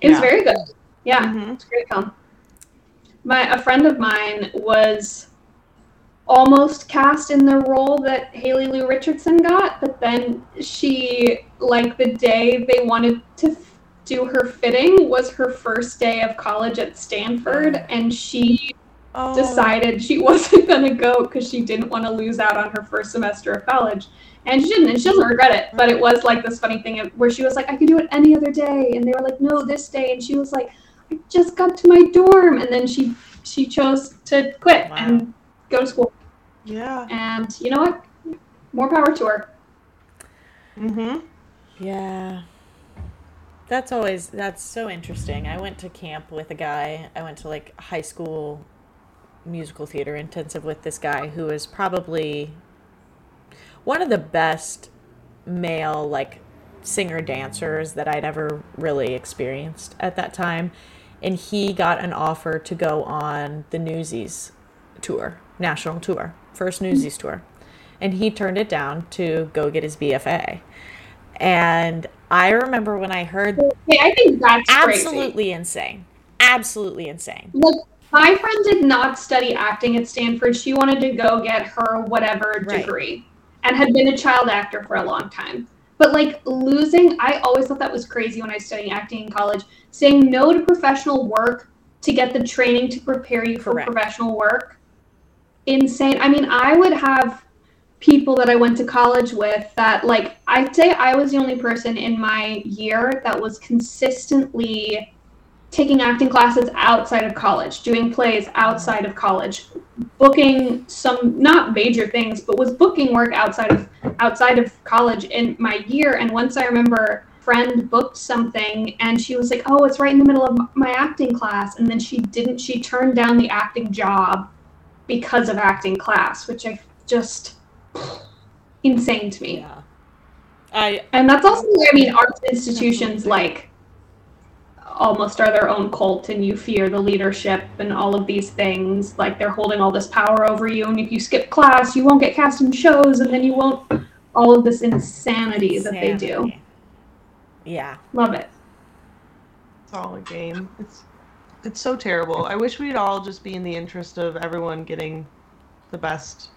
It's Yeah. very good. Yeah. Mhm. It's a great film. My a friend of mine was almost cast in the role that Haley Lu Richardson got, but then she like the day they wanted to f- do her fitting was her first day of college at Stanford, and she Oh, decided she wasn't gonna go because she didn't want to lose out on her first semester of college. And she didn't, and she doesn't regret it. But it was like this funny thing where she was like, I could do it any other day. And they were like, no, this day. And she was like, I just got to my dorm. And then she she chose to quit Wow. and go to school. Yeah. And you know what? More power to her. Mm-hmm. Yeah. That's always that's so interesting. I went to camp with a guy. I went to like high school musical theater intensive with this guy who is probably one of the best male like singer dancers that I'd ever really experienced at that time. And he got an offer to go on the Newsies tour, national tour, first Newsies tour. And he turned it down to go get his BFA. And I remember when I heard Okay, I think that's crazy. absolutely insane. Absolutely insane. Look, my friend did not study acting at Stanford. She wanted to go get her whatever Right. degree and had been a child actor for a long time. But like losing, I always thought that was crazy when I studying acting in college. Saying no to professional work to get the training to prepare you for Correct. professional work. Insane. I mean, I would have people that I went to college with that like I'd say I was the only person in my year that was consistently taking acting classes outside of college, doing plays outside of college, booking some not major things, but was booking work outside of outside of college in my year. And once I remember friend booked something and she was like, "Oh, it's right in the middle of my acting class." And then she didn't she turned down the acting job because of acting class, which I just insane to me. Yeah. I And that's also, I mean, arts institutions like almost are their own cult, and you fear the leadership and all of these things. Like they're holding all this power over you, and if you skip class, you won't get cast in shows, and then you won't. All of this insanity that they do. Yeah. Love it. It's all a game. It's it's so terrible. I wish we'd all just be in the interest of everyone getting the best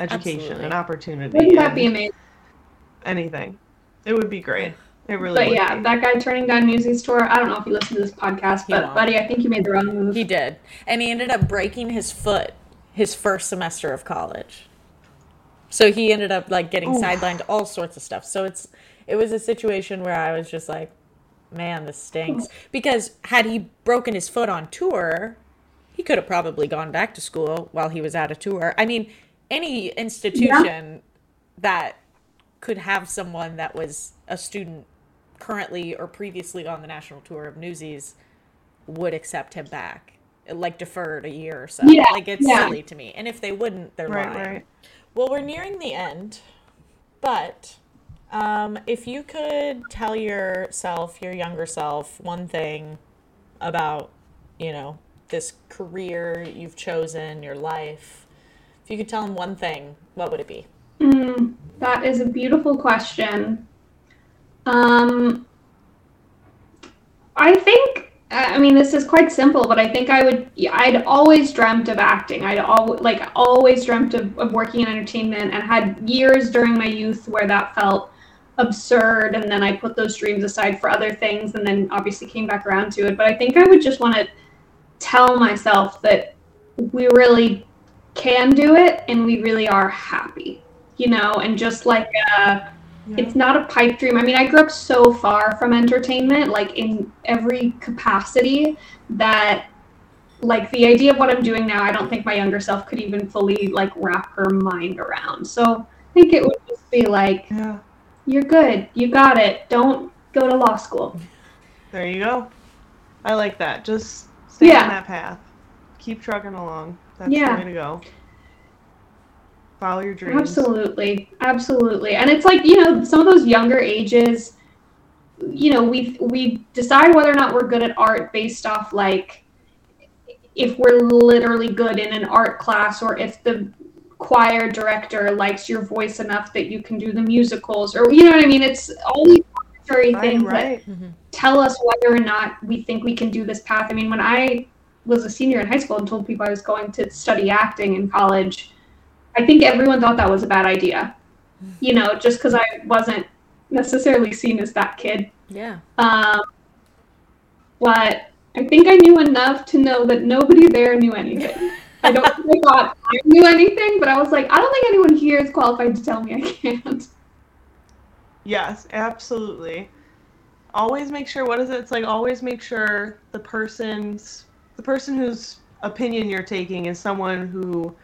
education Absolutely. and opportunity. Wouldn't that be amazing? anything? It would be great. It really But yeah, be. that guy turning down Newsies tour. I don't know if you listen to this podcast, He but won't. buddy, I think you made the wrong move. He did. And he ended up breaking his foot his first semester of college. So he ended up like getting Oof. sidelined, all sorts of stuff. So it's it was a situation where I was just like, man, this stinks. Because had he broken his foot on tour, he could have probably gone back to school while he was out of tour. I mean, any institution that could have someone that was a student currently or previously on the national tour of Newsies would accept him back, like deferred a year or so. Yeah, like it's yeah. silly to me. And if they wouldn't, they're Right, lying. right. Well, we're nearing the end, but um, if you could tell yourself, your younger self, one thing about, you know, this career you've chosen, your life, if you could tell him one thing, what would it be? Mm, That is a beautiful question. Um, I think, I mean, this is quite simple, but I think I would, I'd always dreamt of acting. I'd always, like, always dreamt of, of working in entertainment and had years during my youth where that felt absurd. And then I put those dreams aside for other things and then obviously came back around to it. But I think I would just want to tell myself that we really can do it and we really are happy, you know, and just like, uh, it's not a pipe dream. I mean, I grew up so far from entertainment, like in every capacity, that like the idea of what I'm doing now, I don't think my younger self could even fully like wrap her mind around. So I think it would just be like, Yeah. you're good, you got it. Don't go to law school. There you go. I like that. Just stay Yeah. on that path. Keep trucking along. That's Yeah. the way to go. Follow your dreams. Absolutely, absolutely. And it's like, you know, some of those younger ages, you know, we we decide whether or not we're good at art based off like if we're literally good in an art class or if the choir director likes your voice enough that you can do the musicals or you know what I mean? It's all these arbitrary Right, things that right. tell us whether or not we think we can do this path. I mean, when I was a senior in high school and told people I was going to study acting in college, I think everyone thought that was a bad idea. You know, just because I wasn't necessarily seen as that kid. Yeah. Um, but I think I knew enough to know that nobody there knew anything. I don't think I thought I knew anything, but I was like, I don't think anyone here is qualified to tell me I can't. Yes, absolutely. Always make sure what is it? It's like always make sure the person's the person whose opinion you're taking is someone who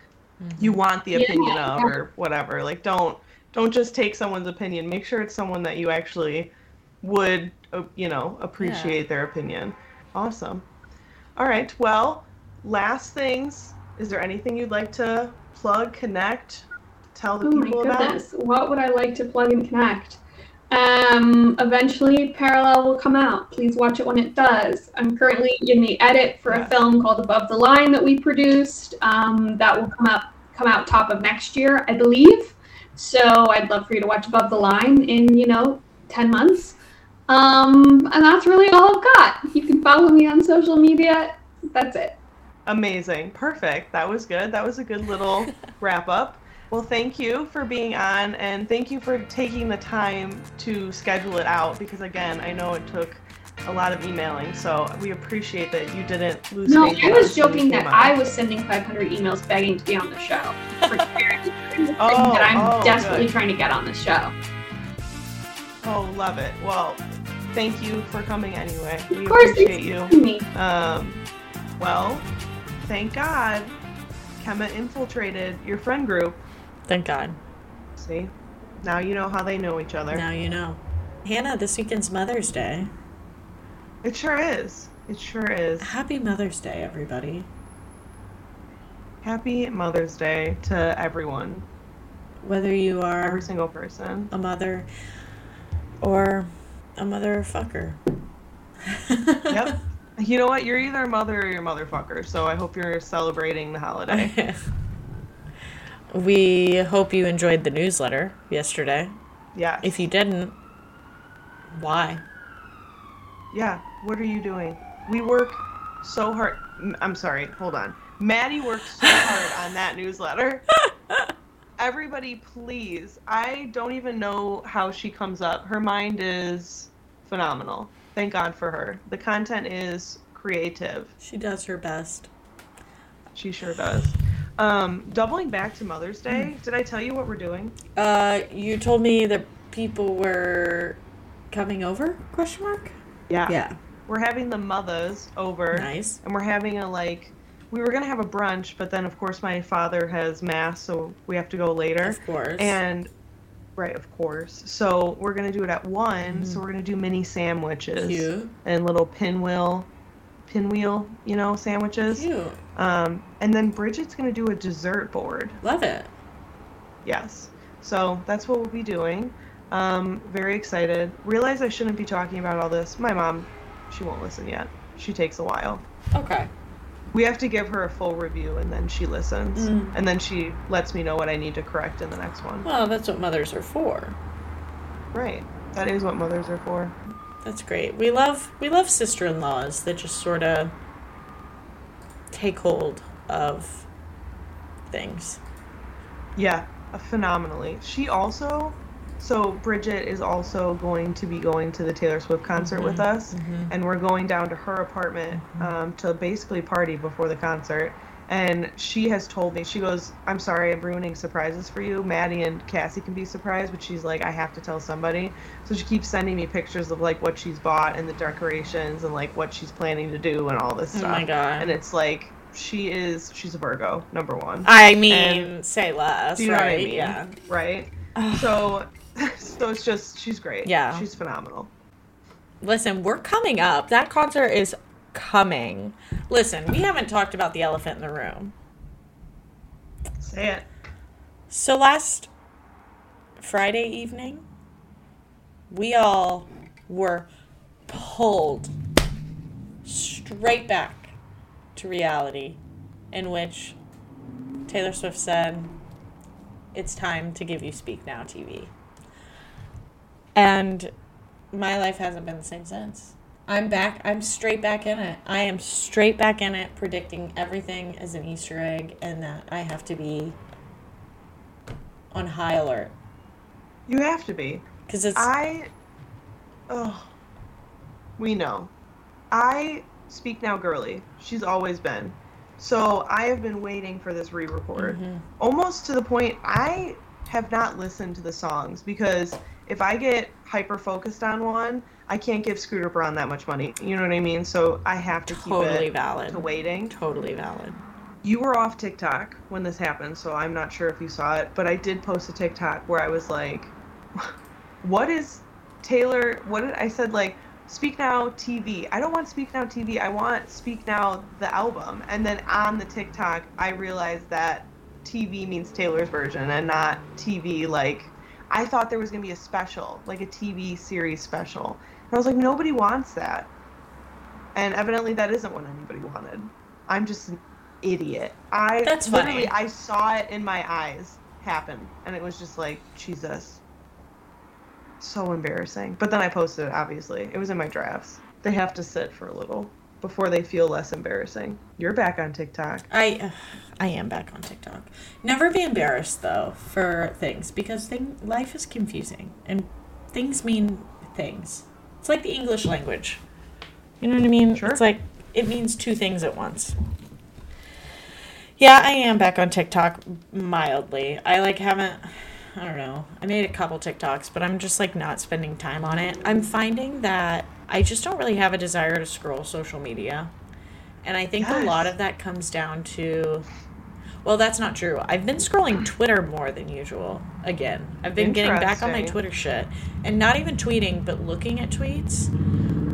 you want the Yeah. opinion of or whatever. Like don't don't just take someone's opinion. Make sure it's someone that you actually would uh, you know appreciate their opinion. Awesome. All right. Well, last things. Is there anything you'd like to plug, connect, tell the Oh my people about? goodness. What would I like to plug and connect? Um, eventually, Parallel will come out. Please watch it when it does. I'm currently in the edit for a film called Above the Line that we produced. Um, that will come up come out top of next year, I believe. So I'd love for you to watch Above the Line in you know ten months. Um, and that's really all I've got. You can follow me on social media. That's it. Amazing. Perfect. That was good. That was a good little wrap up. Well, thank you for being on and thank you for taking the time to schedule it out because, again, I know it took a lot of emailing. So we appreciate that you didn't lose No, I was us when you joking that on. I was sending 500 emails begging to be on the show. For Oh, that I'm oh, desperately good. trying to get on the show. Oh, love it. Well, thank you for coming anyway. We Of course, appreciate you. me. Um, well, thank God Kemma infiltrated your friend group. Thank God. See? Now you know how they know each other. Now you know. Hannah, this weekend's Mother's Day. It sure is. It sure is. Happy Mother's Day, everybody. Happy Mother's Day to everyone, Whether you are every single person. a mother or a motherfucker. Yep. You know what? You're either a mother or you're a motherfucker, so I hope you're celebrating the holiday. we hope you enjoyed the newsletter yesterday. Yeah. If you didn't, why? Yeah, what are you doing? We work so hard. I'm sorry, hold on. Maddie worked so hard on that newsletter. Everybody, please. I don't even know how she comes up. Her mind is phenomenal. Thank God for her. The content is creative. She does her best. She sure does. Um, doubling back to Mother's Day, did I tell you what we're doing? Uh, you told me that people were coming over? Question mark. Yeah. Yeah. We're having the mothers over. Nice. and we're having a like we were gonna have a brunch but then of course my father has mass so we have to go later Of course. and right of course so we're gonna do it at one so Mhm. we're gonna do mini sandwiches cute. and little pinwheel pinwheel you know sandwiches Cute. um and then bridget's gonna do a dessert board Love it. yes so that's what we'll be doing um very excited realize i shouldn't be talking about all this my mom she won't listen yet she takes a while Okay. We have to give her a full review and then she listens. Mm. And then she lets me know what I need to correct in the next one. Well, that's what mothers are for. Right. That is what mothers are for. That's great. We love we love sister-in-laws that just sort of take hold of things. Yeah, phenomenally. She also, so Bridget is also going to be going to the Taylor Swift concert with Mhm, us, mhm. and we're going down to her apartment Mhm. um, to basically party before the concert. And she has told me, she goes, I'm sorry, I'm ruining surprises for you. Maddie and Cassie can be surprised, but she's like, I have to tell somebody. So she keeps sending me pictures of like what she's bought and the decorations and like what she's planning to do and all this stuff Oh my god. And it's like, she is, she's a Virgo, number one. I mean, say less, you know right? what I mean? Yeah. Right. So, so it's just she's great. Yeah. She's phenomenal. Listen, we're coming up. That concert is coming. Listen, we haven't talked about the elephant in the room. Say it. So last Friday evening, we all were pulled straight back to reality, in which Taylor Swift said, It's time to give you Speak Now TV. And my life hasn't been the same since. I'm back. I'm straight back in it. I am straight back in it, predicting everything as an Easter egg, and that I have to be on high alert You have to be. because it's I. Oh. We know. I speak now girly. She's always been. So I have been waiting for this re-record. Mhm. Almost to the point I have not listened to the songs because if I get hyper focused on one, I can't give Scooter Braun that much money. You know what I mean? So I have to keep totally it valid. to waiting. Totally valid. You were off TikTok when this happened, so I'm not sure if you saw it, but I did post a TikTok where I was like, "What is Taylor? What did I said like Speak Now TV? I don't want Speak Now TV. I want Speak Now the album." And then on the TikTok, I realized that TV means Taylor's version and not TV like I thought there was going to be a special, like a TV series special. And I was like, "Nobody wants that." And evidently that isn't what anybody wanted. I'm just an idiot. I That's literally funny. I saw it in my eyes happen and it was just like, Jesus. So embarrassing. But then I posted it obviously. It was in my drafts. They have to sit for a little before they feel less embarrassing. You're back on TikTok. I uh, I am back on TikTok. Never be embarrassed though for things because thing life is confusing and things mean things. It's like the English language. You know what I mean? Sure. It's like it means two things at once. Yeah, I am back on TikTok mildly. I like haven't I don't know. I made a couple TikToks, but I'm just like not spending time on it. I'm finding that I just don't really have a desire to scroll social media. And I think a lot of that comes down to well, that's not true. I've been scrolling Twitter more than usual again. I've been getting back on my Twitter shit and not even tweeting, but looking at tweets.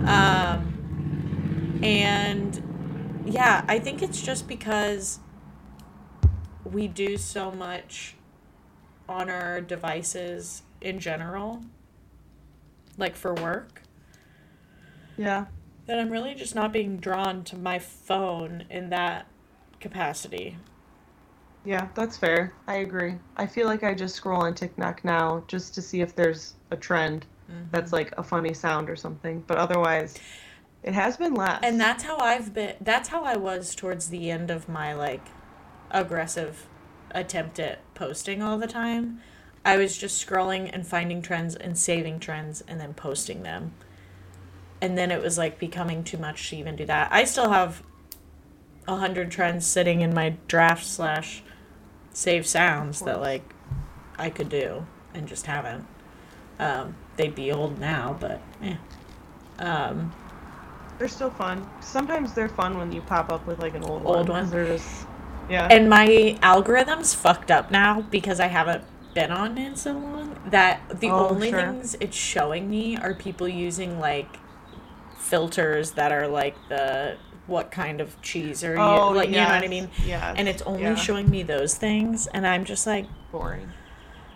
Um, and yeah, I think it's just because we do so much on our devices in general, like for work, Yeah. that I'm really just not being drawn to my phone in that capacity. Yeah, that's fair. I agree. I feel like I just scroll on TikTok now just to see if there's a trend that's mm-hmm. like a funny sound or something. But otherwise, it has been less. And that's how I've been. That's how I was towards the end of my like aggressive attempt at posting all the time. I was just scrolling and finding trends and saving trends and then posting them. And then it was like becoming too much to even do that. I still have a hundred trends sitting in my draft slash save sounds that like I could do and just haven't. Um, they'd be old now, but yeah. Um, They're still fun. Sometimes they're fun when you pop up with like an old, Old one. They're just yeah. and my algorithm's fucked up now because I haven't been on it in so long that the Oh, only sure. things it's showing me are people using like filters that are like the what kind of cheese are you oh, like you know what I mean Yeah. and it's only yeah. showing me those things and I'm just like boring.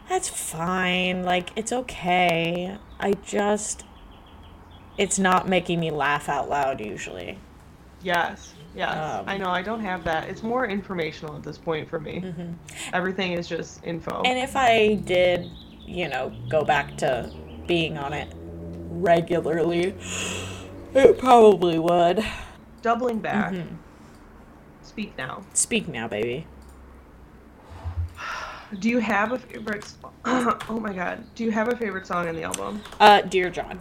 that's fine like it's okay I just it's not making me laugh out loud usually Yes. Yes. Um, I know. I don't have that. It's more informational at this point for me. Mhm. Everything is just info. And if I did, you know, go back to being on it regularly, it probably would. Doubling back. Mhm. Speak now. Speak now, baby. Do you have a favorite? s- oh my god. Do you have a favorite song in the album? Uh, Dear John.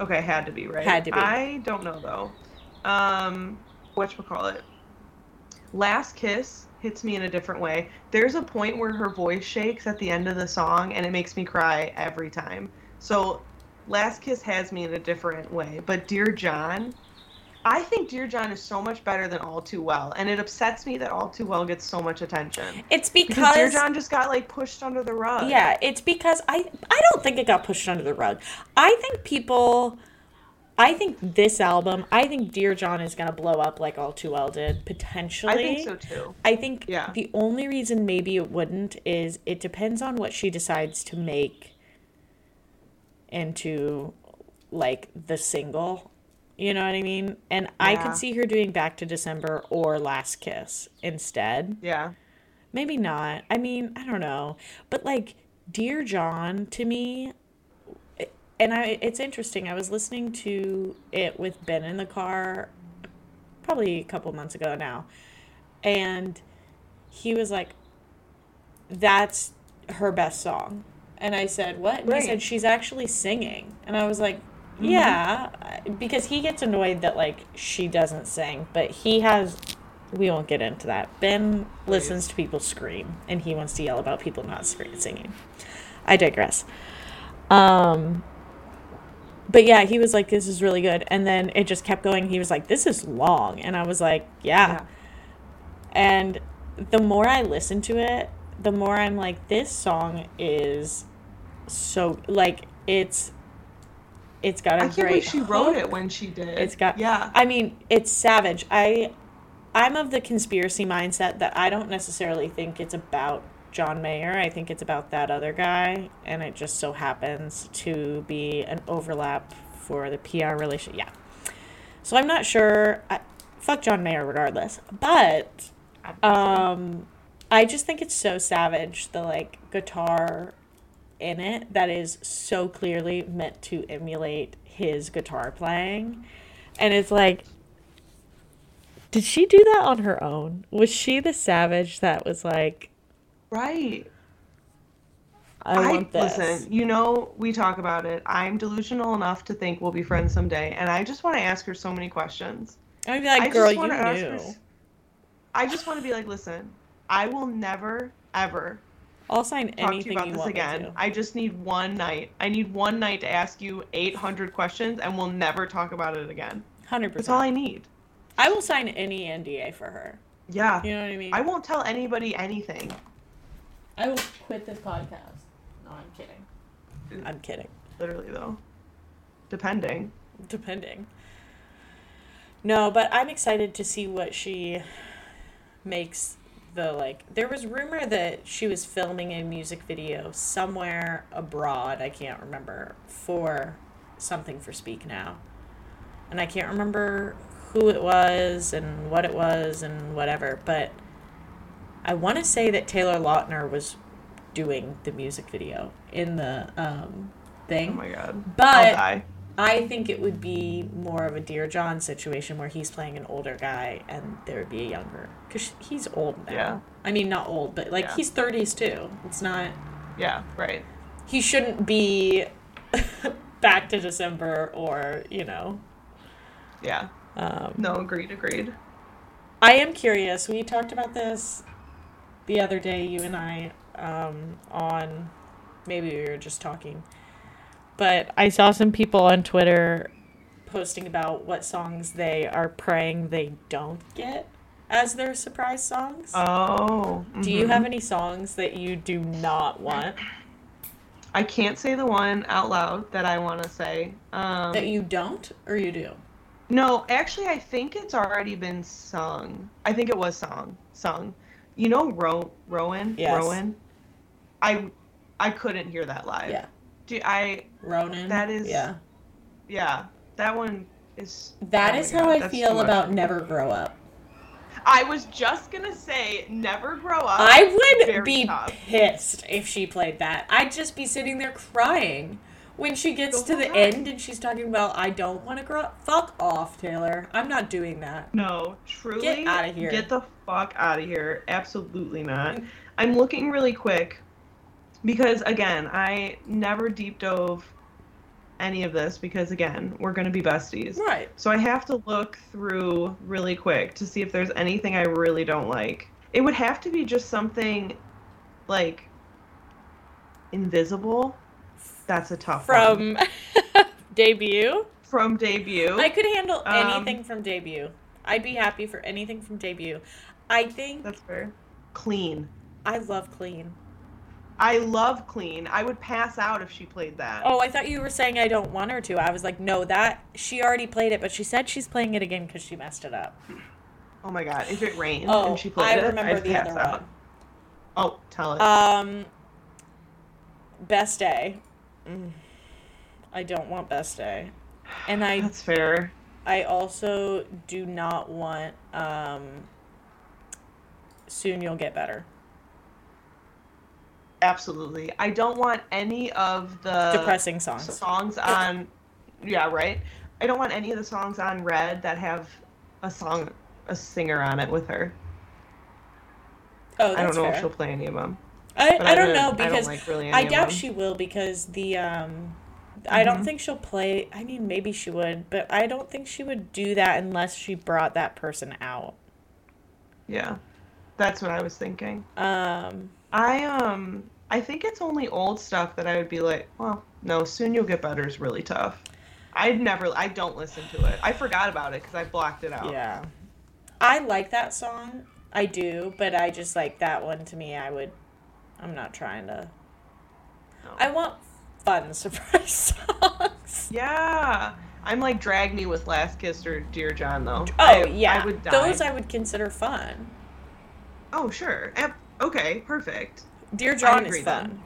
Okay, had to be right. Had to be. I don't know though. Um, what call it? Last Kiss hits me in a different way. There's a point where her voice shakes at the end of the song, and it makes me cry every time. So, Last Kiss has me in a different way. But Dear John, I think Dear John is so much better than All Too Well, and it upsets me that All Too Well gets so much attention. It's Because because Dear John just got like pushed under the rug. Yeah, it's because I I don't think it got pushed under the rug. I think people I think this album, I think Dear John is gonna blow up like All Too Well did, potentially. I think so too. I think Yeah. the only reason maybe it wouldn't is it depends on what she decides to make into like the single. You know what I mean? And I could see her doing Back to December or Last Kiss instead. Yeah. Maybe not. I mean, I don't know. But like Dear John to me and I it's interesting. I was listening to it with Ben in the car probably a couple months ago now. And he was like that's her best song. And I said, "What?" And Right. he said she's actually singing. And I was like, mm-hmm. "Yeah," because he gets annoyed that like she doesn't sing, but he has we won't get into that. Ben listens to people scream, and he wants to yell about people not singing. I digress. Um, but yeah, he was like, "This is really good," and then it just kept going. He was like, "This is long," and I was like, "Yeah." Yeah. And the more I listen to it, the more I'm like, "This song is so like it's." It's got a I can't great believe she wrote it when she did. It's got yeah. I mean, it's savage. I I'm of the conspiracy mindset that I don't necessarily think it's about John Mayer. I think it's about that other guy and it just so happens to be an overlap for the PR relation. Yeah. So I'm not sure I, fuck John Mayer regardless. But um I just think it's so savage the like guitar in it that is so clearly meant to emulate his guitar playing. And it's like did she do that on her own? Was she the savage that was like Right. I, want this? listen. You know, we talk about it. I'm delusional enough to think we'll be friends someday, and I just want to ask her so many questions. I'd be like, I girl, you her knew. s- I just want to be like, listen, I will never ever I'll sign talk to you about you this want again. I just need one night. I need one night to ask you 800 questions, and we'll never talk about it again. Hundred percent. That's all I need. I will sign any NDA for her. Yeah. You know what I mean? I won't tell anybody anything. I will quit this podcast. No, I'm kidding. I'm kidding. Literally, though. Depending. Depending. No, but I'm excited to see what she makes the like there was rumor that she was filming a music video somewhere abroad, I can't remember, for something for Speak Now. And I can't remember who it was and what it was and whatever, but I want to say that Taylor Lautner was doing the music video in the um thing. Oh my god. But-. I think it would be more of a Dear John situation where he's playing an older guy and there would be a younger. Because he's old now. Yeah. I mean, not old, but like Yeah. he's 30s too. It's not. Yeah, right. He shouldn't be back to December or, you know. Yeah. Um, No, agreed, agreed. I am curious. We talked about this the other day, you and I, um, on maybe we were just talking. But I saw some people on Twitter posting about what songs they are praying they don't get as their surprise songs. Oh. Do you mhm. have any songs that you do not want I can't say the one out loud that I want to say. Um, that you don't or you do? no, actually, I think it's already been sung. I think it was sung. Sung. You know, Ro- Ronan. Yes. Ronan. I, I couldn't hear that live. Yeah. Do I? Ronan. That is- Yeah. Yeah, that one is That oh is how God, I feel about Never Grow Up. I was just gonna say never grow up. I would be tough. pissed if she played that. I'd just be sitting there crying. When she gets The to the time. end and she's talking about, I don't want to grow up. Fuck off, Taylor. I'm not doing that. No, truly. Get outta here. Get the fuck out of here. Absolutely not. Mm. I'm looking really quick because again, I never deep dove any of this because again, we're gonna be besties. Right. So I have to look through really quick to see if there's anything I really don't like. It would have to be just something like invisible. That's a tough one. From debut, from debut. I could handle Um, anything from debut. I'd be happy for anything from debut. I think That's fair. Clean. I love clean. I love Clean. I would pass out if she played that. Oh, I thought you were saying I don't want her to. I was like, no, that she already played it, but she said she's playing it again because she messed it up. Oh my god, if it rained Oh, and she played I it, remember I'd the pass other out. one. Oh, tell it. Um, best day. Mm. I don't want best day, and I That's fair. I also do not want um. Soon you'll get better. Absolutely. I don't want any of the Depressing songs. songs on Yeah, right. I don't want any of the songs on Red that have a song a singer on it with her. Oh, that's I don't know fair. if she'll play any of them. I, But I don't know I don't because like really I doubt she will because the um I don't Mhm. think she'll play I mean maybe she would, but I don't think she would do that unless she brought that person out. Yeah. That's what I was thinking. Um I um I think it's only old stuff that I would be like, well, no, soon you'll get better is really tough. I'd never I don't listen to it. I forgot about it cuz I blocked it out. yeah. I like that song. I do, but I just like that one to me I would I'm not trying to No. I want fun surprise songs. Yeah. I'm like drag me with Last Kiss or Dear John though. Oh I, yeah. I would die. Those I would consider fun. Oh, sure. Okay, perfect. Dear John is fun. then.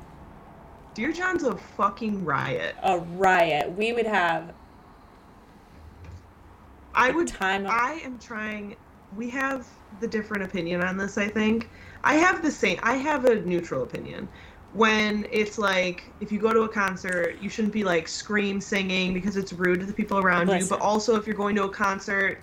Dear John's a fucking riot. A riot. We would have I would time of I am trying. We have the different opinion on this. I think I have the same. I have a neutral opinion. When it's like, if you go to a concert, you shouldn't be like scream singing because it's rude to the people around you. But also, if you're going to a concert,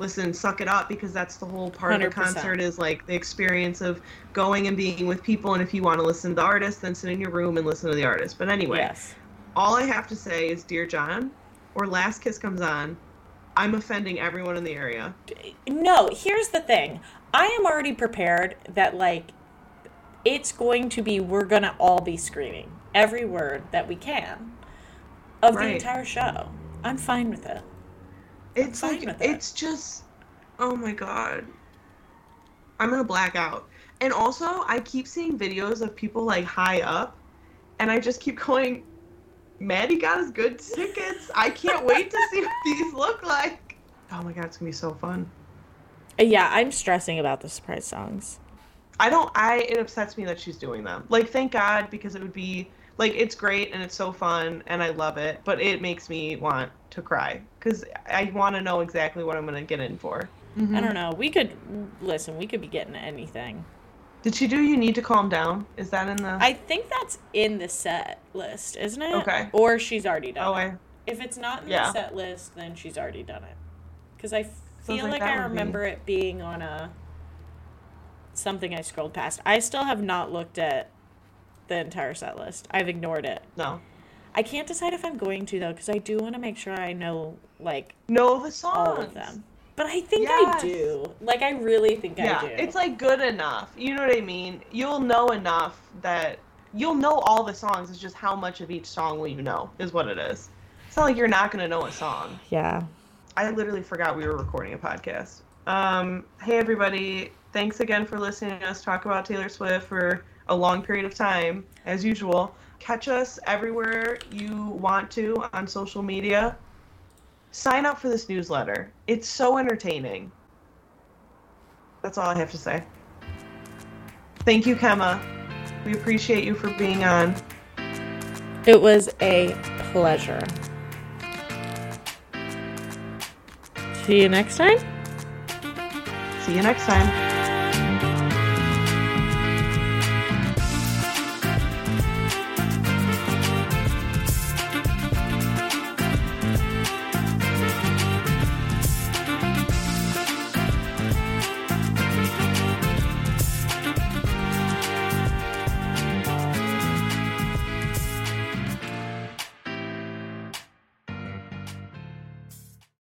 listen, suck it up because that's the whole part of the concert is like the experience of going and being with people. And if you want to listen to the artist, then sit in your room and listen to the artist. But anyway, Yes. all I have to say is, Dear John, or Last Kiss comes on, I'm offending everyone in the area. No, here's the thing. I am already prepared that like it's going to be we're going to all be screaming every word that we can of the entire show. I'm fine with it. It's like it's just oh my god. I'm gonna black out. And also I keep seeing videos of people like high up and I just keep going, Maddie got us good tickets. I can't wait to see what these look like. Oh my god, it's gonna be so fun. Uh, Yeah, I'm stressing about the surprise songs. I don't I it upsets me that she's doing them. Like thank God because it would be like it's great and it's so fun and I love it, but it makes me want to cry cuz I want to know exactly what I'm going to get in for. Mm-hmm. I don't know. We could listen, we could be getting anything. Did she do you need to calm down? Is that in the I think that's in the set list, isn't it? Okay. Or she's already done Oh, it. I If it's not in Yeah. the set list, then she's already done it. Because I feel like like, I would be- remember it being on a something I scrolled past. I still have not looked at the entire set list. I've ignored it. no. I can't decide if I'm going to though, because I do want to make sure I know like Know the songs. all of them. But I think Yes. I do. Like I really think Yeah, I do. it's like good enough. You know what I mean? You'll know enough that you'll know all the songs. It's just how much of each song will you know is what it is. It's not like you're not going to know a song. yeah. I literally forgot we were recording a podcast. Um, hey everybody, thanks again for listening to us talk about Taylor Swift for a long period of time, as usual. Catch us everywhere you want to on social media. Sign up for this newsletter. It's so entertaining. That's all I have to say. Thank you, Kemma. We appreciate you for being on. It was a pleasure. See you next time. See you next time.